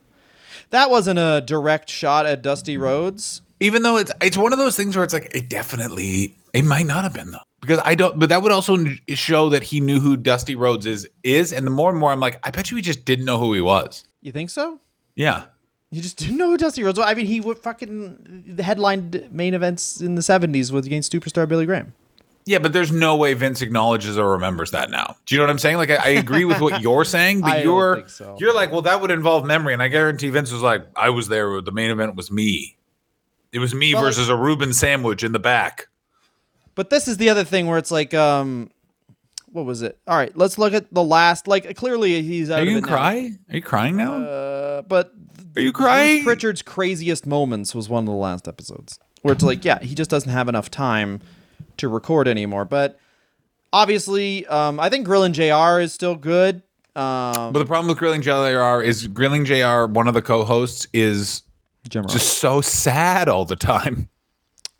that wasn't a direct shot at Dusty Rhodes. even though it's it's one of those things where it's like it definitely it might not have been though because I don't but that would also show that he knew who Dusty Rhodes is is and the more and more I'm like I bet you he just didn't know who he was. You think so? Yeah. You just didn't know who Dusty Rhodes was. I mean, he would fucking headlined main events in the '70s with against superstar Billy Graham. Yeah, but there's no way Vince acknowledges or remembers that now. Do you know what I'm saying? Like I, I agree with what you're saying, but you're so. you're like, well, that would involve memory, and I guarantee Vince was like, I was there. The main event was me. It was me Well, versus a Reuben sandwich in the back. But this is the other thing where it's like, um, what was it? All right, let's look at the last. Like, clearly he's out Are you now. Are you crying now? Uh, but Are you crying? Prichard's craziest moments was one of the last episodes where it's like, yeah, he just doesn't have enough time to record anymore. But obviously, um, I think Grilling Jr. is still good. Um, But the problem with Grilling JR is Grilling JR, one of the co-hosts, is Jim just so sad all the time.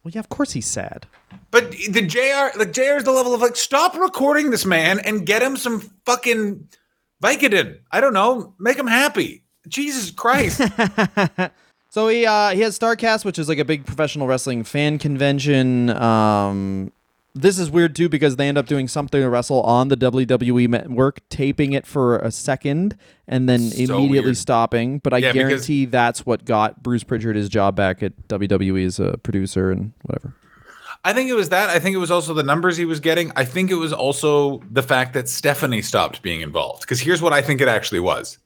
well, yeah, of course he's sad. But the JR, the JR is the level of like, stop recording this man and get him some fucking Vicodin. I don't know, make him happy. Jesus Christ. So he uh, he has Starcast, which is like a big professional wrestling fan convention. Um, this is weird too because they end up doing something to wrestle on the WWE network, taping it for a second and then So immediately weird. stopping. But I Yeah, guarantee that's what got Bruce Prichard his job back at WWE as a producer and whatever. I think it was that. I think it was also the numbers he was getting. I think it was also the fact that Stephanie stopped being involved. Because here's what I think it actually was.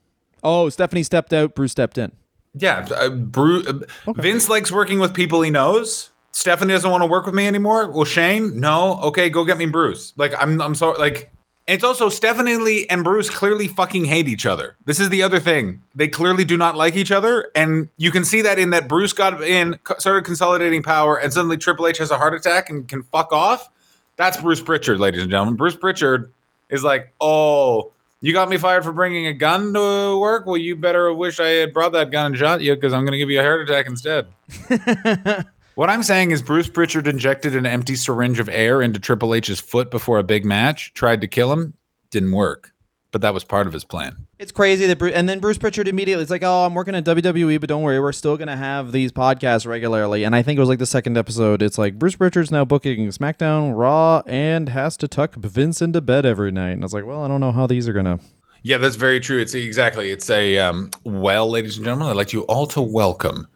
Oh, Stephanie stepped out. Bruce stepped in. Yeah, uh, Bru- uh, Vince likes working with people he knows. Stephanie doesn't want to work with me anymore. Well, Shane, no. Okay, go get me Bruce. Like I'm, I'm sorry. Like it's also Stephanie Lee and Bruce clearly fucking hate each other. This is the other thing. They clearly do not like each other, and you can see that in that Bruce got in, started consolidating power, and suddenly Triple H has a heart attack and can fuck off. That's Bruce Prichard, ladies and gentlemen. Bruce Prichard is like, oh. You got me fired for bringing a gun to work? Well, you better wish I had brought that gun and shot you because I'm going to give you a heart attack instead. what I'm saying is Bruce Prichard injected an empty syringe of air into Triple H's foot before a big match, tried to kill him, didn't work. But that was part of his plan. It's crazy that Bruce, and then Bruce Prichard immediately it's like, oh, I'm working at WWE, but don't worry, we're still gonna have these podcasts regularly. And I think it was like the second episode. It's like Bruce Prichard's now booking SmackDown, Raw, and has to tuck Vince into bed every night. And I was like, well, I don't know how these are gonna. Yeah, that's very true. It's exactly. It's a um, well, ladies and gentlemen, I'd like you all to welcome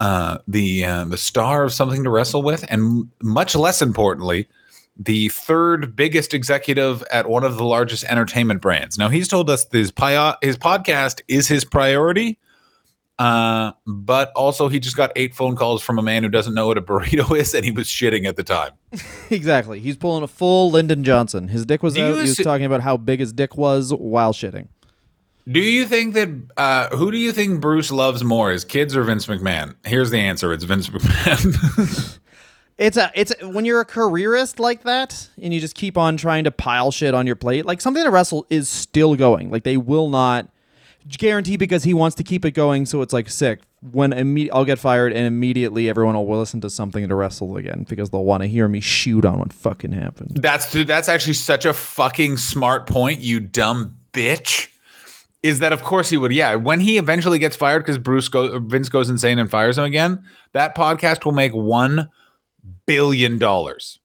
uh, the uh, the star of something to wrestle with, and much less importantly, the third biggest executive at one of the largest entertainment brands. Now he's told us his pi- his podcast is his priority, uh, but also he just got eight phone calls from a man who doesn't know what a burrito is, and he was shitting at the time. exactly. He's pulling a full Lyndon Johnson. His dick was Do out. you He was talking about how big his dick was while shitting. Do you think that uh, who do you think Bruce loves more, his kids or Vince McMahon? Here's the answer: it's Vince McMahon. It's a it's a, when you're a careerist like that and you just keep on trying to pile shit on your plate. Like something to wrestle is still going. Like they will not guarantee because he wants to keep it going. So it's like sick when imme- I'll get fired and immediately everyone will listen to something to wrestle again because they'll want to hear me shoot on what fucking happened. That's dude, that's actually such a fucking smart point, you dumb bitch. Is that of course he would? Yeah, when he eventually gets fired because Bruce goes, Vince goes insane and fires him again. That podcast will make one billion dollars.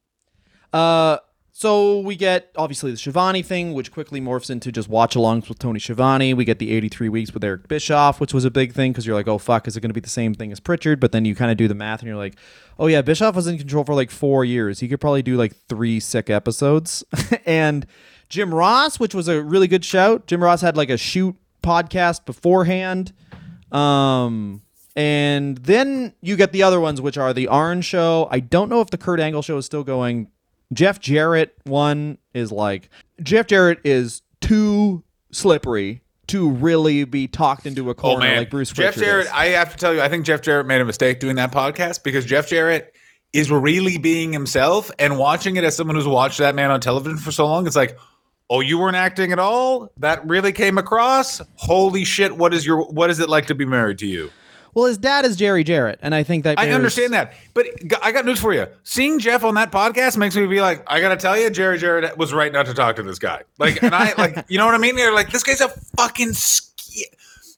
Uh, so we get obviously the Schiavone thing, which quickly morphs into just watch alongs with Tony Schiavone. We get the 83 weeks with Eric Bischoff, which was a big thing because you're like, oh fuck, is it going to be the same thing as Prichard? But then you kind of do the math and you're like, oh yeah, Bischoff was in control for like four years. He could probably do like three sick episodes. and Jim Ross, which was a really good shout. Jim Ross had like a shoot podcast beforehand. Um, and then you get the other ones, which are the Orange Show. I don't know if the Kurt Angle show is still going. Jeff Jarrett one is like Jeff Jarrett is too slippery to really be talked into a oh, corner like Bruce Oh, Jeff Prichard Jarrett. is. I have to tell you, I think Jeff Jarrett made a mistake doing that podcast because Jeff Jarrett is really being himself and watching it as someone who's watched that man on television for so long. It's like, oh, you weren't acting at all. That really came across. Holy shit! What is your what is it like to be married to you? Well, his dad is Jerry Jarrett, and I think that I bears- understand that, but I got news for you. Seeing Jeff on that podcast makes me be like, I gotta tell you, Jerry Jarrett was right not to talk to this guy. Like, and I like, you know what I mean? They're like, this guy's a fucking. Ski-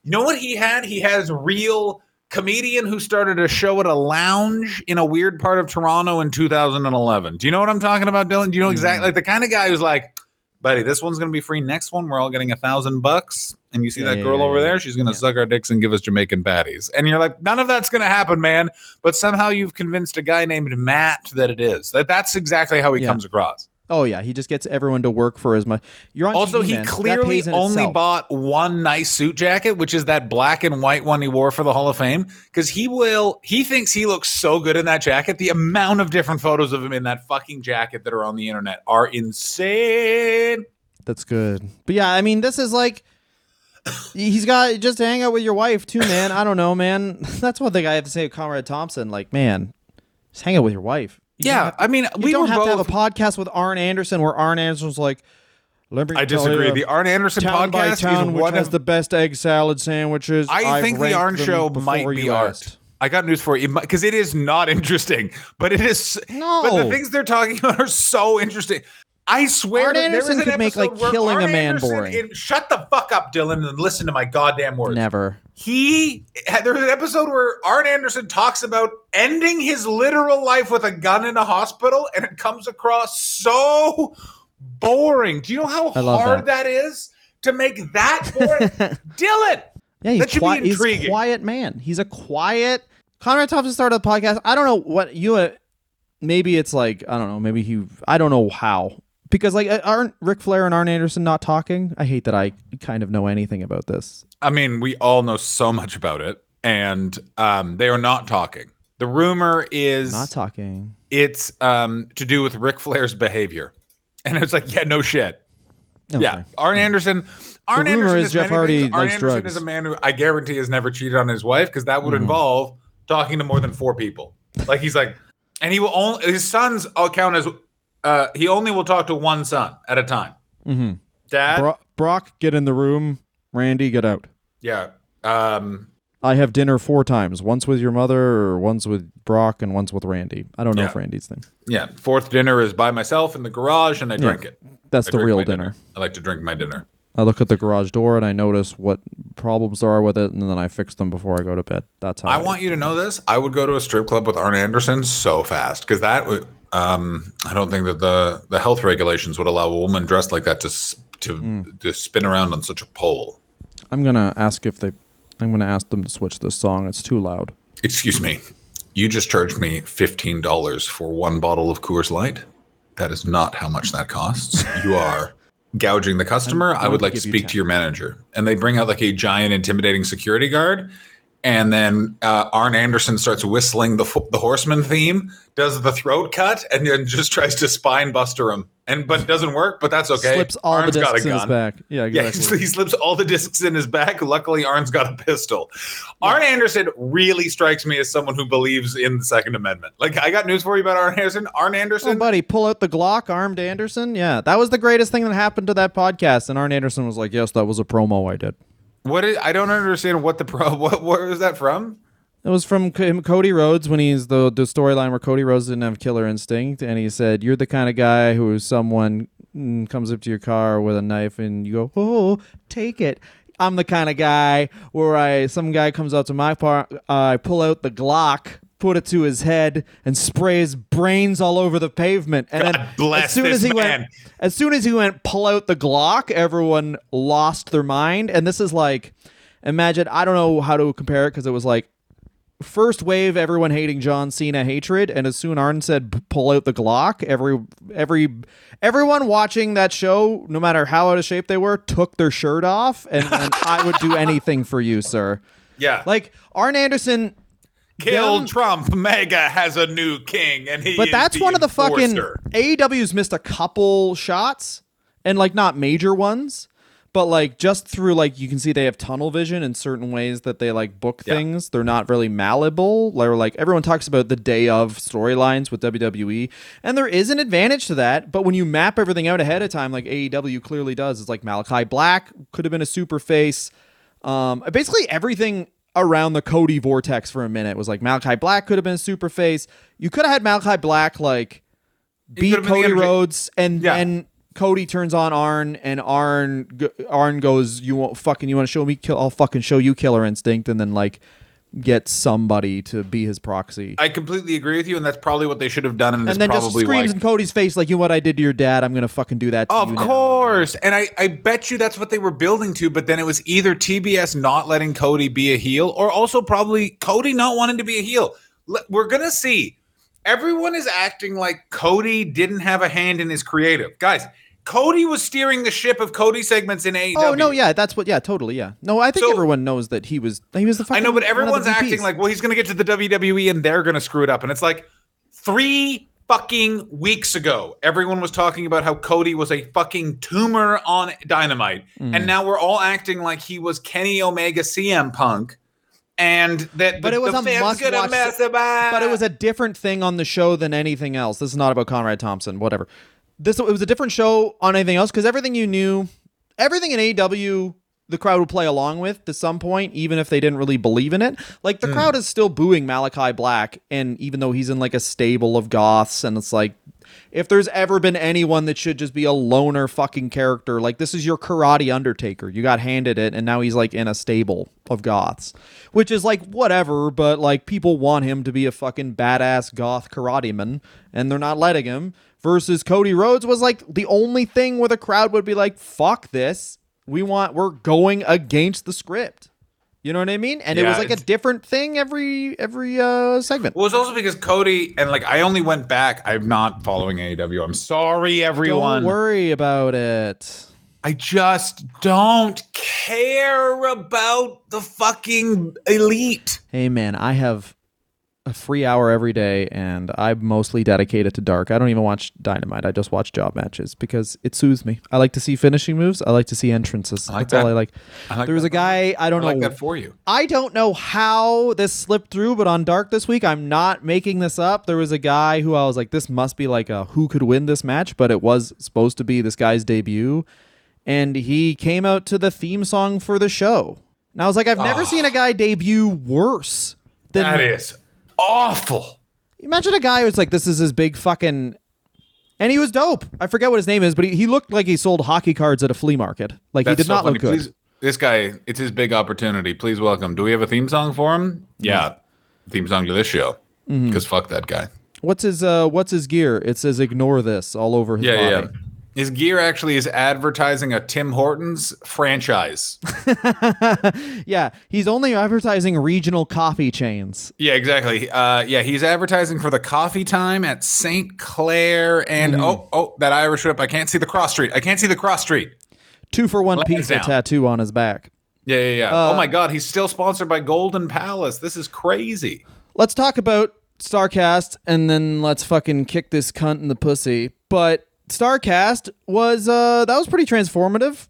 you know what he had? He has real comedian who started a show at a lounge in a weird part of Toronto in 2011. Do you know what I'm talking about, Dylan? Do you know exactly mm. like the kind of guy who's like, buddy, this one's gonna be free. Next one, we're all getting a thousand bucks. And you see Yeah, that girl yeah, over there? She's gonna suck our dicks and give us Jamaican patties. And you're like, none of that's gonna happen, man. But somehow you've convinced a guy named Matt that it is. That that's exactly how he comes across. Oh yeah, he just gets everyone to work for as much. You're on Also, TV, he man. Clearly only itself. bought one nice suit jacket, which is that black and white one he wore for the Hall of Fame. Because he will, he thinks he looks so good in that jacket. The amount of different photos of him in that fucking jacket that are on the internet are insane. That's good. But yeah, I mean, this is like he's got just hang out with your wife too, man. I don't know, man. That's one thing I have to say to Conrad Thompson. Like, man, just hang out with your wife. You Yeah, have- I mean, we don't have to have a podcast with Arn Anderson where Arn Anderson's like, I disagree. The Arn Anderson town by podcast town, is one has of the best egg salad sandwiches. I I've think the Arn show might be art. I got news for you because it is not interesting, but it is. No. But the things they're talking about are so interesting. I swear, Arn that there Anderson could make, like, killing a man Anderson boring. in- shut the fuck up, Dylan, and listen to my goddamn words. Never. He there's an episode where Arn Anderson talks about ending his literal life with a gun in a hospital, and it comes across so boring. Do you know how hard that is to make that boring, Dylan? Yeah, he's, That should be qui- he's a intriguing. quiet man. He's a quiet. Conrad Thompson started the podcast. I don't know what you. Uh, maybe it's like I don't know. Maybe he. I don't know how because like aren't Ric Flair and Arn Anderson not talking? I hate that I kind of know anything about this. I mean, we all know so much about it, and um, they are not talking. The rumor is Not talking. it's um, to do with Ric Flair's behavior, and it's like, yeah, no shit. Yeah, Arn Anderson. Arn rumor Anderson is is Jeff Hardy. Arn likes Anderson drugs. is a man who I guarantee has never cheated on his wife because that would Mm-hmm. involve talking to more than four people. Like he's like, and he will only his sons all count as uh, he only will talk to one son at a time. Mm-hmm. Dad, Bro- Brock, get in the room. Randy, get out. yeah. Um, I have dinner four times. Once with your mother, or once with Brock, and once with Randy. I don't know Yeah. if Randy's thing. Yeah, fourth dinner is by myself in the garage, and I drink it. That's I the real my dinner. I like to drink my dinner. I look at the garage door and I notice what problems there are with it, and then I fix them before I go to bed. That's how I want you to know this. I would go to a strip club with Arn Anderson so fast because that would. Um, I don't think that the the health regulations would allow a woman dressed like that to s- to Hmm. to spin around on such a pole. I'm gonna ask if they. I'm gonna ask them to switch this song. It's too loud. Excuse me. You just charged me fifteen dollars for one bottle of Coors Light. That is not how much that costs. You are gouging the customer. I'm would like to speak to your manager. And they bring out like a giant, intimidating security guard. And then uh, Arn Anderson starts whistling the the Horseman theme, does the throat cut, and then just tries to spine buster him. And but it doesn't work. But that's okay. Slips all Arn's the got a discs in his gun. back. Yeah, Yeah, he slips all the discs in his back. Luckily, Arn's got a pistol. Arn Anderson really strikes me as someone who believes in the Second Amendment. Like, I got news for you about Arn Anderson. Arn Oh, Anderson, buddy, pull out the Glock, armed Anderson. Yeah, that was the greatest thing that happened to that podcast. And Arn Anderson was like, "Yes, that was a promo I did." What is, I don't understand what the pro. What where was that from? It was from Cody Rhodes when he's the the storyline where Cody Rhodes didn't have killer instinct, and he said, "You're the kind of guy who someone mm, comes up to your car with a knife and you go, oh, take it." I'm the kind of guy where I some guy comes up to my car, I pull out the Glock, put it to his head, and spray his brains all over the pavement. And then God bless as soon as he man. went, as soon as he went, pull out the Glock, everyone lost their mind. And this is like, imagine I don't know how to compare it because it was like first wave everyone hating John Cena hatred and as soon Arn said pull out the Glock every every everyone watching that show no matter how out of shape they were took their shirt off and, and I would do anything for you sir Yeah, like Arn Anderson kill them- Trump. Mega has a new king, and he. but that's one of the fucking enforcer. AEW's missed a couple shots and like not major ones but like just through like you can see they have tunnel vision in certain ways that they like book Yeah. things they're not really malleable or like everyone talks about the day of storylines with WWE and there is an advantage to that but when you map everything out ahead of time like AEW clearly does it's like Malakai Black could have been a super face um, basically everything around the Cody vortex for a minute was like Malakai Black could have been a super face. You could have had Malakai Black like beat could have been the Cody Rhodes, and Yeah. then Cody turns on Arn, and Arn Arn goes, "You want fucking you want to show me kill? I'll fucking show you Killer Instinct," and then like get somebody to be his proxy. I completely agree with you, and that's probably what they should have done. And, and then just screams in Cody's face like, "You know what I did to your dad? I'm gonna fucking do that." to Of you now." course. And I, I bet you that's what they were building to, but then it was either TBS not letting Cody be a heel or also probably Cody not wanting to be a heel. We're to see. everyone is acting like Cody didn't have a hand in his creative. Guys, Cody was steering the ship of Cody segments in AEW. Oh no, yeah, that's what. Yeah, totally. Yeah, no, I think So- everyone knows that he was he was the. I know, but one of the everyone's acting like, well, he's going to get to the WWE and they're going to screw it up. And it's like three fucking weeks ago, everyone was talking about how Cody was a fucking tumor on Dynamite. Mm. And now we're all acting like he was Kenny Omega CM Punk. And that But the, it was a mess about. but it was a different thing on the show than anything else. This is not about Conrad Thompson, whatever. This it was a different show on anything else because everything you knew, everything in AEW, the crowd would play along with to some point, even if they didn't really believe in it. Like the hmm. crowd is still booing Malakai Black, and even though he's in like a stable of goths, and it's like. If there's ever been anyone that should just be a loner fucking character, like this is your karate Undertaker. You got handed it, and now he's like in a stable of goths, which is like whatever, but like people want him to be a fucking badass goth karate man, and they're not letting him. Versus Cody Rhodes was like the only thing where the crowd would be like, fuck this. We want, we're going against the script. You know what I mean? And it was like a different thing every every uh segment. Well, it's also because Cody and like I only went back. I'm not following AEW. I'm sorry, everyone. Don't worry about it. I just don't care about the fucking elite. Hey man, I have a free hour every day and I'm mostly dedicated to dark. I don't even watch Dynamite. I just watch job matches because it soothes me. I like to see finishing moves. I like to see entrances. like That's all. I like. I like there was that. a guy, I I don't like know. that for you. I don't know how this slipped through, but on Dark this week, I'm not making this up. There was a guy who I was like, this must be like a who could win this match, but it was supposed to be this guy's debut. And he came out to the theme song for the show. And I was like, I've never ah. seen a guy debut worse than That is awful. Imagine a guy who's like, this is his big fucking. And he was dope. I forget what his name is, but he, he looked like he sold hockey cards at a flea market. Like That's he did so not funny. look good. Please, this guy, it's his big opportunity. Please welcome. Do we have a theme song for him? Yeah, theme song to this show. Mm-hmm. Because fuck that guy. What's his uh what's his gear? It says ignore this all over his Yeah, yeah, body. yeah. His gear actually is advertising a Tim Hortons franchise. Yeah, he's only advertising regional coffee chains. yeah, exactly. Uh, yeah, he's advertising for the coffee time at St. Clair and Mm-hmm. oh, oh, that Irish whip. I can't see the cross street. I can't see the cross street. Two for one Lansdowne. pizza tattoo on his back. Yeah, yeah, yeah. Uh, oh my God, he's still sponsored by Golden Palace. This is crazy. Let's talk about Starcast and then let's fucking kick this cunt in the pussy. But Starcast was uh that was pretty transformative.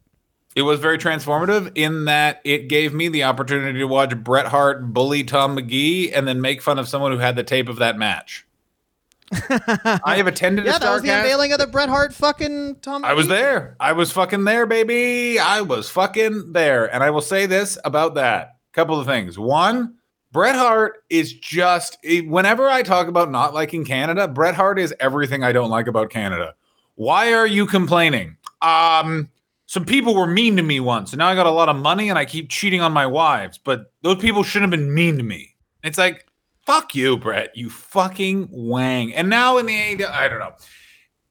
It was very transformative in that it gave me the opportunity to watch Bret Hart bully Tom Magee and then make fun of someone who had the tape of that match. I have attended Yeah, a that was the unveiling of the Bret Hart fucking Tom. I was there. I was fucking there, baby. I was fucking there. And I will say this about that. Couple of things. One, Bret Hart is just whenever I talk about not liking Canada, Bret Hart is everything I don't like about Canada. Why are you complaining? Um some people were mean to me once, and now I got a lot of money and I keep cheating on my wives, but those people shouldn't have been mean to me. It's like, fuck you, Bret, you fucking wang. And now in the AEW, I don't know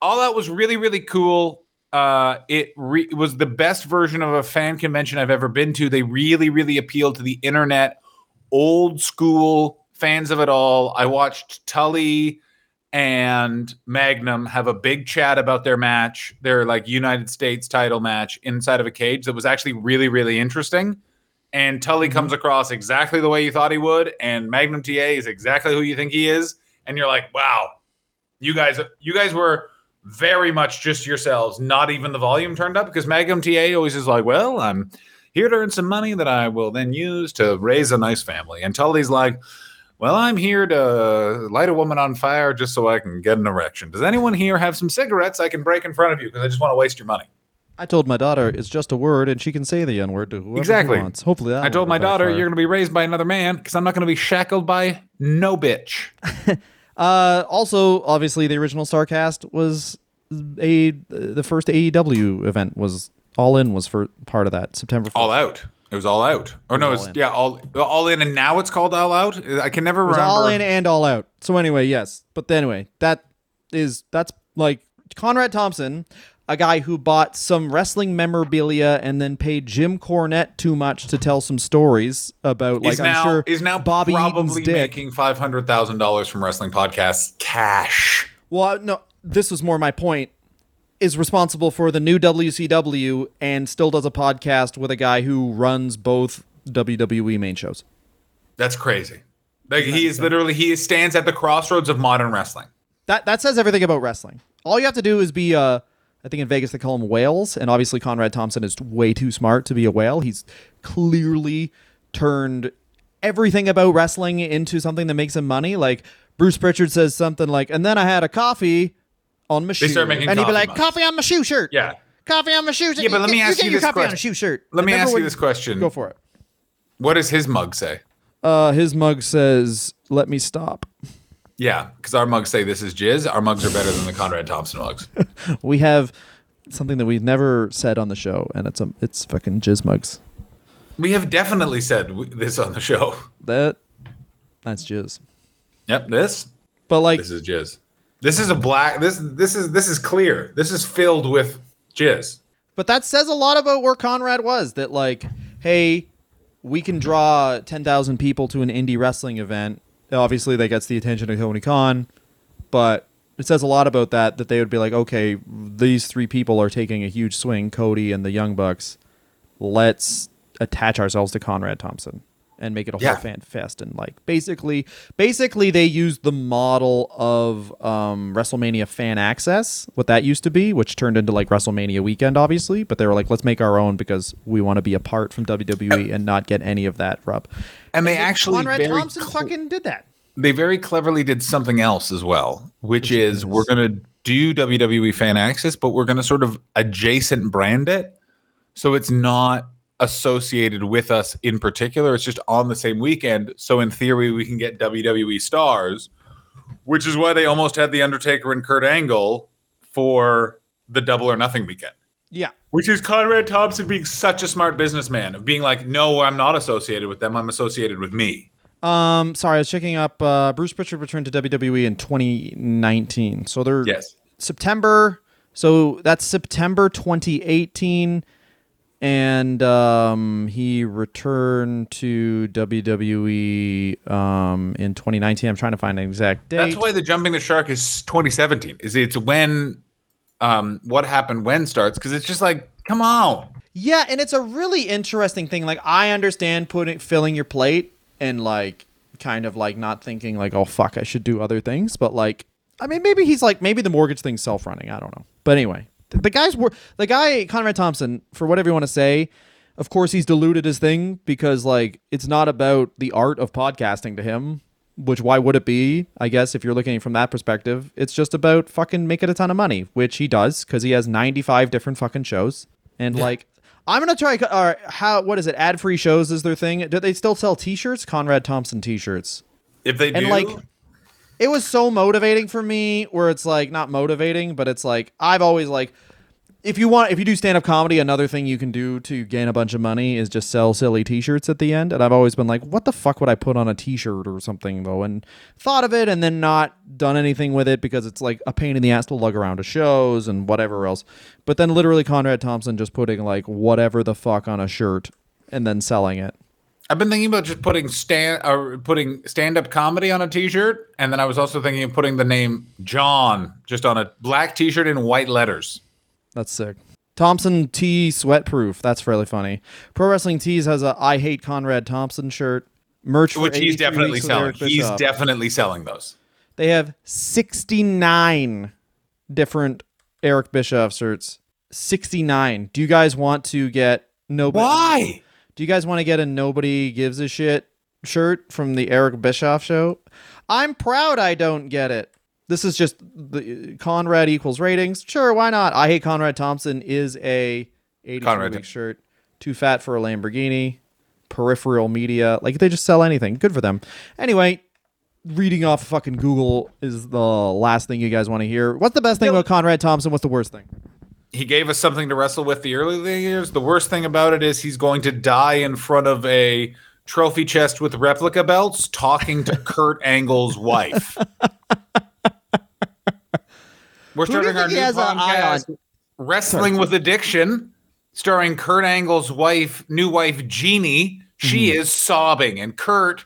all that was really really cool uh it, re- it was the best version of a fan convention i've ever been to they really really appealed to the internet old school fans of it all i watched tully and magnum have a big chat about their match their like united states title match inside of a cage that was actually really really interesting. And tully mm-hmm. comes across exactly the way you thought he would and magnum ta is exactly who you think he is. And you're like wow you guys you guys were very much just yourselves not even the volume turned up. Because magnum ta always is like well i'm here to earn some money that i will then use to raise a nice family. And tully's like well i'm here to light a woman on fire just so i can get an erection does anyone here have some cigarettes i can break in front of you because i just want to waste your money I told my daughter it's just a word and she can say the N word to whoever Exactly. she wants. Hopefully i told my daughter you're going to be raised by another man because i'm not going to be shackled by no bitch Uh also obviously the original Starcast was a the first AEW event was All In was for part of that September 1st. all out it was all out Oh no it's yeah all all in and now it's called all out i can never remember all in and all out. So anyway, yes. But anyway, that is that's like Conrad Thompson. a guy who bought some wrestling memorabilia and then paid Jim Cornette too much to tell some stories about like is now I'm sure is now Bobby probably making five hundred thousand dollars from wrestling podcasts cash. Well, no, this was more my point. Is responsible for the new WCW and still does a podcast with a guy who runs both WWE main shows. That's crazy. Like he is literally he stands at the crossroads of modern wrestling. That that says everything about wrestling. All you have to do is be uh I think in Vegas they call him whales, and obviously Conrad Thompson is way too smart to be a whale. He's clearly turned everything about wrestling into something that makes him money. Like Bruce Prichard says something like, and then I had a coffee on my shoe. start making and he'd be coffee like, mugs. coffee on my shoe shirt. Yeah. Coffee on my shoe shirt. Yeah, but let me Get- ask get you your this coffee on a question. shoe shirt. Let me And ask you this question. Go for it. What does his mug say? Uh, his mug says, "Let me stop." Yeah, because our mugs say this is jizz. Our mugs are better than the Conrad Thompson mugs. We have something that we've never said on the show, and it's a it's fucking jizz mugs. we have definitely said w- this on the show. That that's jizz. Yep, this But like, this is jizz. This is a black. This this is this is clear. This is filled with jizz. but that says a lot about where Conrad was. That like, hey, we can draw ten thousand people to an indie wrestling event. Obviously, that gets the attention of Tony Khan, but it says a lot about that. That they would be like, okay, these three people are taking a huge swing, Cody and the Young Bucks. Let's attach ourselves to Conrad Thompson and make it a whole Yeah. fan fest. And like basically basically they used the model of um, WrestleMania fan access what that used to be which turned into like WrestleMania weekend obviously. But they were like let's make our own because we want to be apart from WWE and not get any of that rub. And they actually Conrad Thompson cl- fucking did that? They very cleverly did something else as well, which is we're going to do WWE fan access, but we're going to sort of adjacent brand it. So it's not associated with us in particular. It's just on the same weekend. So in theory, we can get WWE stars, which is why they almost had The Undertaker and Kurt Angle for the double or nothing weekend. yeah Which is Conrad Thompson being such a smart businessman of being like, no, I'm not associated with them. I'm associated with me. um sorry I was checking up uh, Bruce Prichard returned to WWE in 2019 so they're Yes. September. So that's September 2018, and um, he returned to WWE um, in 2019. I'm trying to find an exact date. That's why the jumping the shark is 2017. Is it's when um what happened when starts because it's just like come on. Yeah, and it's a really interesting thing. Like I understand putting filling your plate and like kind of like not thinking like oh fuck I should do other things, but like I mean maybe he's like maybe the mortgage thing's self running. I don't know. But anyway, the guy's were the guy Conrad Thompson for whatever you want to say. Of course, he's diluted his thing because like it's not about the art of podcasting to him. Which why would it be? I guess if you're looking from that perspective, it's just about fucking making a ton of money, which he does because he has 95 different fucking shows. And like, I'm gonna try. Or how? What is it? Ad free shows is their thing. Do they still sell T-shirts? Conrad Thompson T-shirts. If they do, And do, like, it was so motivating for me. Where it's like not motivating, but it's like I've always like, if you want, if you do stand up comedy, another thing you can do to gain a bunch of money is just sell silly T-shirts at the end. And I've always been like, what the fuck would I put on a T-shirt or something though? And thought of it and then not done anything with it because it's like a pain in the ass to lug around to shows and whatever else. But then literally Conrad Thompson just putting like whatever the fuck on a shirt and then selling it. I've been thinking about just putting stand or uh, putting stand up comedy on a T-shirt, and then I was also thinking of putting the name John just on a black T-shirt in white letters. That's sick. Thompson T sweatproof. That's fairly funny. Pro Wrestling Tees has a I hate Conrad Thompson shirt. Merch Which he's definitely selling. He's definitely selling those. they have 69 different Eric Bischoff shirts. 69. Do you guys want to get no? Why? Do you guys want to get a nobody gives a shit shirt from the Eric Bischoff show? I'm proud I don't get it. This is just the Conrad equals ratings. Sure, why not? I hate Conrad Thompson is a 83 Conrad. week shirt. Too fat for a Lamborghini. Peripheral media. Like they just sell anything. Good for them. Anyway, reading off fucking Google is the last thing you guys want to hear. What's the best thing about Conrad Thompson? What's the worst thing? He gave us something to wrestle with the early years. The worst thing about it is he's going to die in front of a trophy chest with replica belts talking to Kurt Angle's wife. We're Who do you starting our new has an eye podcast. Wrestling with Addiction, starring Kurt Angle's wife, new wife Jeannie. She Mm-hmm. is sobbing, and Kurt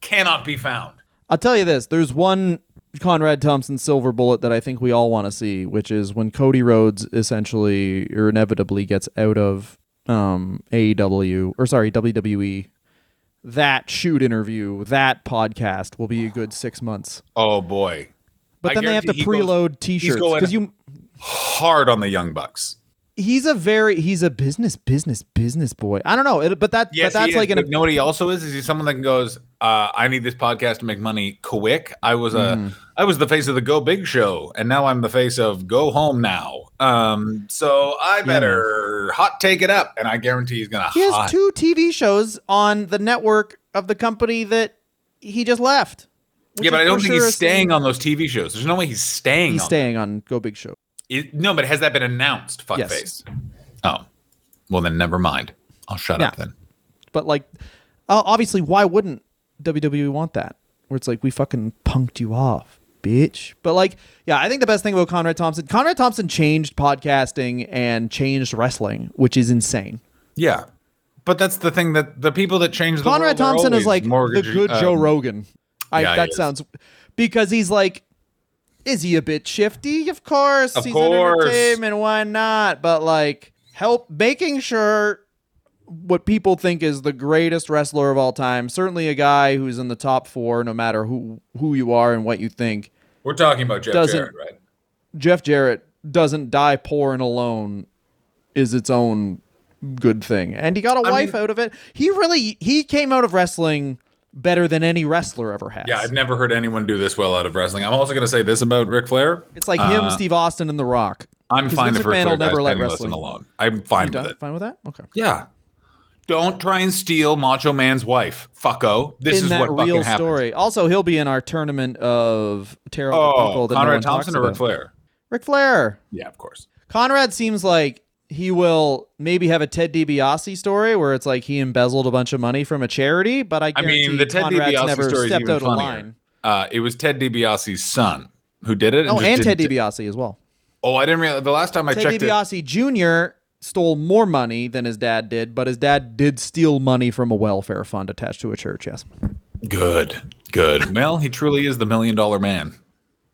cannot be found. I'll tell you this: there's one Conrad Thompson silver bullet that I think we all want to see, which is when Cody Rhodes essentially or inevitably gets out of um, AEW or sorry WWE. That shoot interview, that podcast will be a good six months. Oh boy, But I then they have to goes- preload T-shirts because you. hard on the Young Bucks. He's a very he's a business business business boy. I don't know, it, but that Yes, but that's like an but know what he also is? Is he someone that goes, uh, "I need this podcast to make money quick." I was a, Mm-hmm. I was the face of the Go Big Show, and now I'm the face of Go Home Now. Um, so I better hot take it up, and I guarantee he's gonna. He has hot- two TV shows on the network of the company that he just left. yeah, but I don't think sure he's staying on those TV shows. There's no way he's staying. He's on staying on Go Big Show. It- no, but has that been announced? Fuck Yes. face. Oh, well then, never mind. I'll shut up Yeah. then. But like, obviously, why wouldn't WWE want that? Where it's like we fucking punked you off, bitch. But like, yeah, I think the best thing about Conrad Thompson, Conrad Thompson changed podcasting and changed wrestling, which is insane. Yeah, but that's the thing that the people that change the Conrad Thompson is like mortgage- the good Joe um, Rogan. I, yeah, that sounds because he's like, is he a bit shifty? Of course, Of he's course. entertainment. Why not? But like, help making sure what people think is the greatest wrestler of all time. Certainly, a guy who's in the top four, no matter who who you are and what you think. We're talking about Jeff Doesn't- Jarrett, right? Jeff Jarrett doesn't die poor and alone is its own good thing. And he got a I wife mean- out of it. He really he came out of wrestling better than any wrestler ever has. Yeah, I've never heard anyone do this well out of wrestling. I'm also going to say this about Ric Flair. It's like him, Uh, Steve Austin, and The Rock. I'm fine Vince if Ric Flair never let wrestling- alone. I'm fine with it. Fine with that? Okay. Yeah. Don't try and steal Macho Man's wife, fucko. This in is that what real fucking happens. story. Also, he'll be in our tournament of terrible people Oh, that no Conrad talks Thompson or Ric. Flair? Ric Flair. Yeah, of course. Conrad seems like he will maybe have a Ted DiBiase story where it's like he embezzled a bunch of money from a charity, but I I mean, the Ted Conrad's DiBiase never story stepped out of funnier. line. Uh, it was Ted DiBiase's son who did it. Oh, and Ted DiBiase as well. Oh, I didn't realize. The last time I Ted checked it, DiBiase Jr. stole more money than his dad did, but his dad did steal money from a welfare fund attached to a church. Yes, good, good. well, he truly is the million dollar man.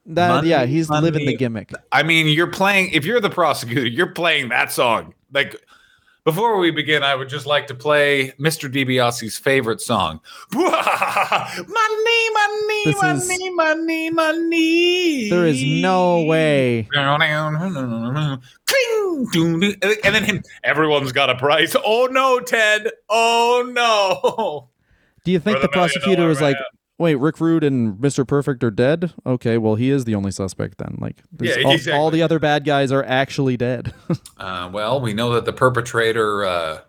That Money, yeah, he's money. living the gimmick. I mean, you're playing. If you're the prosecutor, you're playing that song. Like before we begin, I would just like to play Mr. DiBiase's favorite song. money, money, This is- money, money, money. There is no way. Cling, doom, doom. And then him. Everyone's got a price. Oh no, Ted. Oh no. Do you think the the prosecutor was like. "Wait, Rick Rude and Mr. Perfect are dead"? Okay, well, he is the only suspect then. Like, this- Yeah, all, exactly. all the other bad guys are actually dead. Uh, well, we know that the perpetrator uh,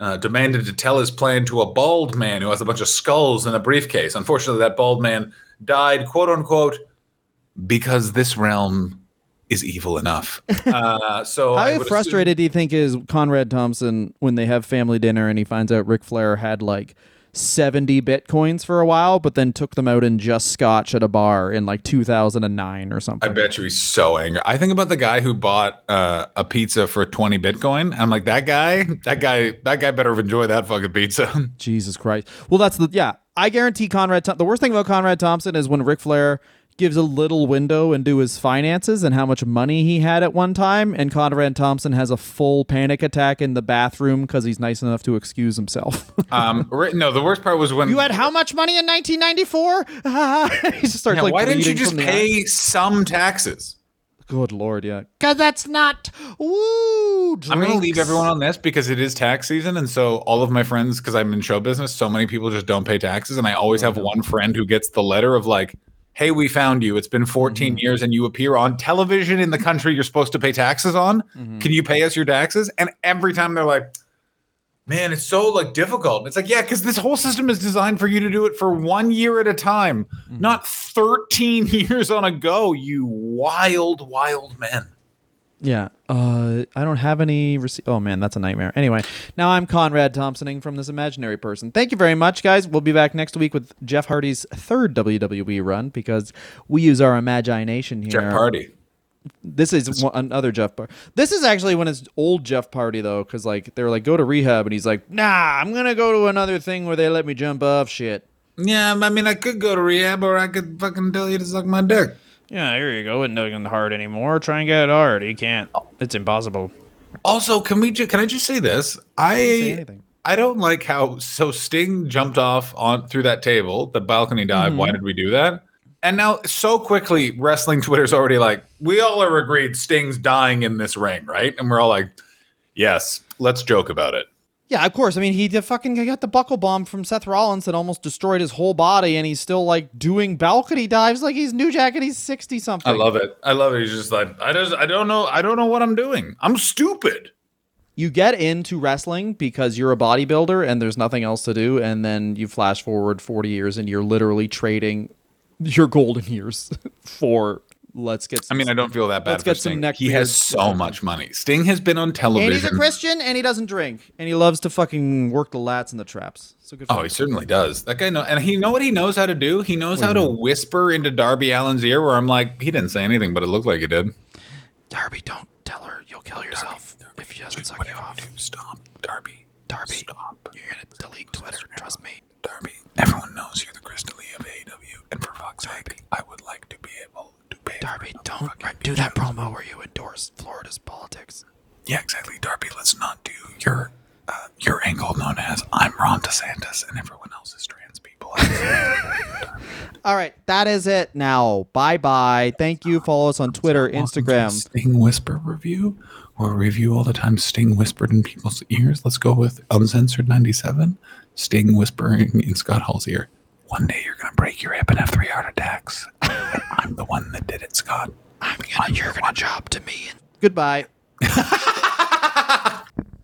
uh, demanded to tell his plan to a bald man who has a bunch of skulls in a briefcase. Unfortunately, that bald man died, quote unquote, because this realm is evil enough. Uh, so How would frustrated do you think is Conrad Thompson when they have family dinner and he finds out Ric Flair had like 70 bitcoins for a while, but then took them out in just scotch at a bar in like 2009 or something. I bet you he's so angry. I think about the guy who bought uh, a pizza for 20 Bitcoin. I'm like, that guy, that guy, that guy better enjoy that fucking pizza. Jesus Christ. Well, that's the yeah. I guarantee Conrad. Thom- the worst thing about Conrad Thompson is when Ric Flair gives a little window into his finances and how much money he had at one time, and Conrad Thompson has a full panic attack in the bathroom because he's nice enough to excuse himself. um, no, the worst part was when you had how much money in 1994? he just starts like why didn't you just pay some taxes? Good lord, yeah. Because that's not woo. I'm going to leave everyone on this because it is tax season. And so, all of my friends, because I'm in show business, so many people just don't pay taxes. And I always have one friend who gets the letter of like, hey, we found you. It's been 14 Mm-hmm. years and you appear on television in the country you're supposed to pay taxes on. Mm-hmm. Can you pay us your taxes? And every time they're like, man, it's so like difficult. And it's like, yeah, because this whole system is designed for you to do it for one year at a time, Mm-hmm. not 13 years on a go, you wild, wild men. Yeah. Uh, I don't have any receipt. Oh man, that's a nightmare. Anyway, now I'm Conrad Thompsoning from this imaginary person. Thank you very much, guys. We'll be back next week with Jeff Hardy's third WWE run because we use our imagination here. Jeff Hardy. This is one, another Jeff Party. This is actually when it's old Jeff Party though, because like they're like go to rehab, and he's like, nah, I'm gonna go to another thing where they let me jump off shit. Yeah, I mean, I could go to rehab, or I could fucking tell you to suck my dick. Yeah, here you go. It doesn't hard anymore. Try and get it hard. You can't. It's impossible. Also, can we? Ju- can I just say this? Say I anything. I don't like how so Sting jumped off on through that table, the balcony dive. Why mm-hmm. did we do that? And now so quickly, wrestling Twitter's already like, we all are agreed Sting's dying in this ring, right? And we're all like, yes, let's joke about it. Yeah, of course. I mean, he did fucking got the buckle bomb from Seth Rollins that almost destroyed his whole body, and he's still like doing balcony dives like he's New Jack and he's sixty something. I love it. I love it. He's just like, I just, I don't know, I don't know what I'm doing. I'm stupid. you get into wrestling because you're a bodybuilder and there's nothing else to do and then you flash forward 40 years and you're literally trading your golden years for let's get I mean, I don't feel that bad. Let's for get some Sting. neck He has beards. so much money. Sting has been on television. and he's a christian and he doesn't drink and he loves to fucking work the lats and the traps so good for Oh, him. he certainly does. That guy know, and he know what he knows how to do. He knows how to whisper into Darby Allin's ear. Where I'm like, he didn't say anything, but it looked like he did. darby don't tell her you'll kill yourself if she doesn't suck you off Stop, Darby. darby Stop. you're gonna delete twitter trust me Darby. Everyone knows you're the Crystal Lee of AEW, and for fuck's sake, I would like to be able to pay. Darby don't do that promo where you endorse florida's politics Yeah, exactly, Darby. Let's not do your uh, your angle known as I'm Ron DeSantis, and everyone else is trans people. all right that is it now bye bye thank you follow us on twitter instagram Sting Whisper review, or review all the time Sting whispered in people's ears. Let's go with Uncensored 97. Sting whispering in Scott Hall's ear. One day you're going to break your hip and have three heart attacks. I'm the one that did it, Scott. I'm gonna, you're gonna job to me. Goodbye.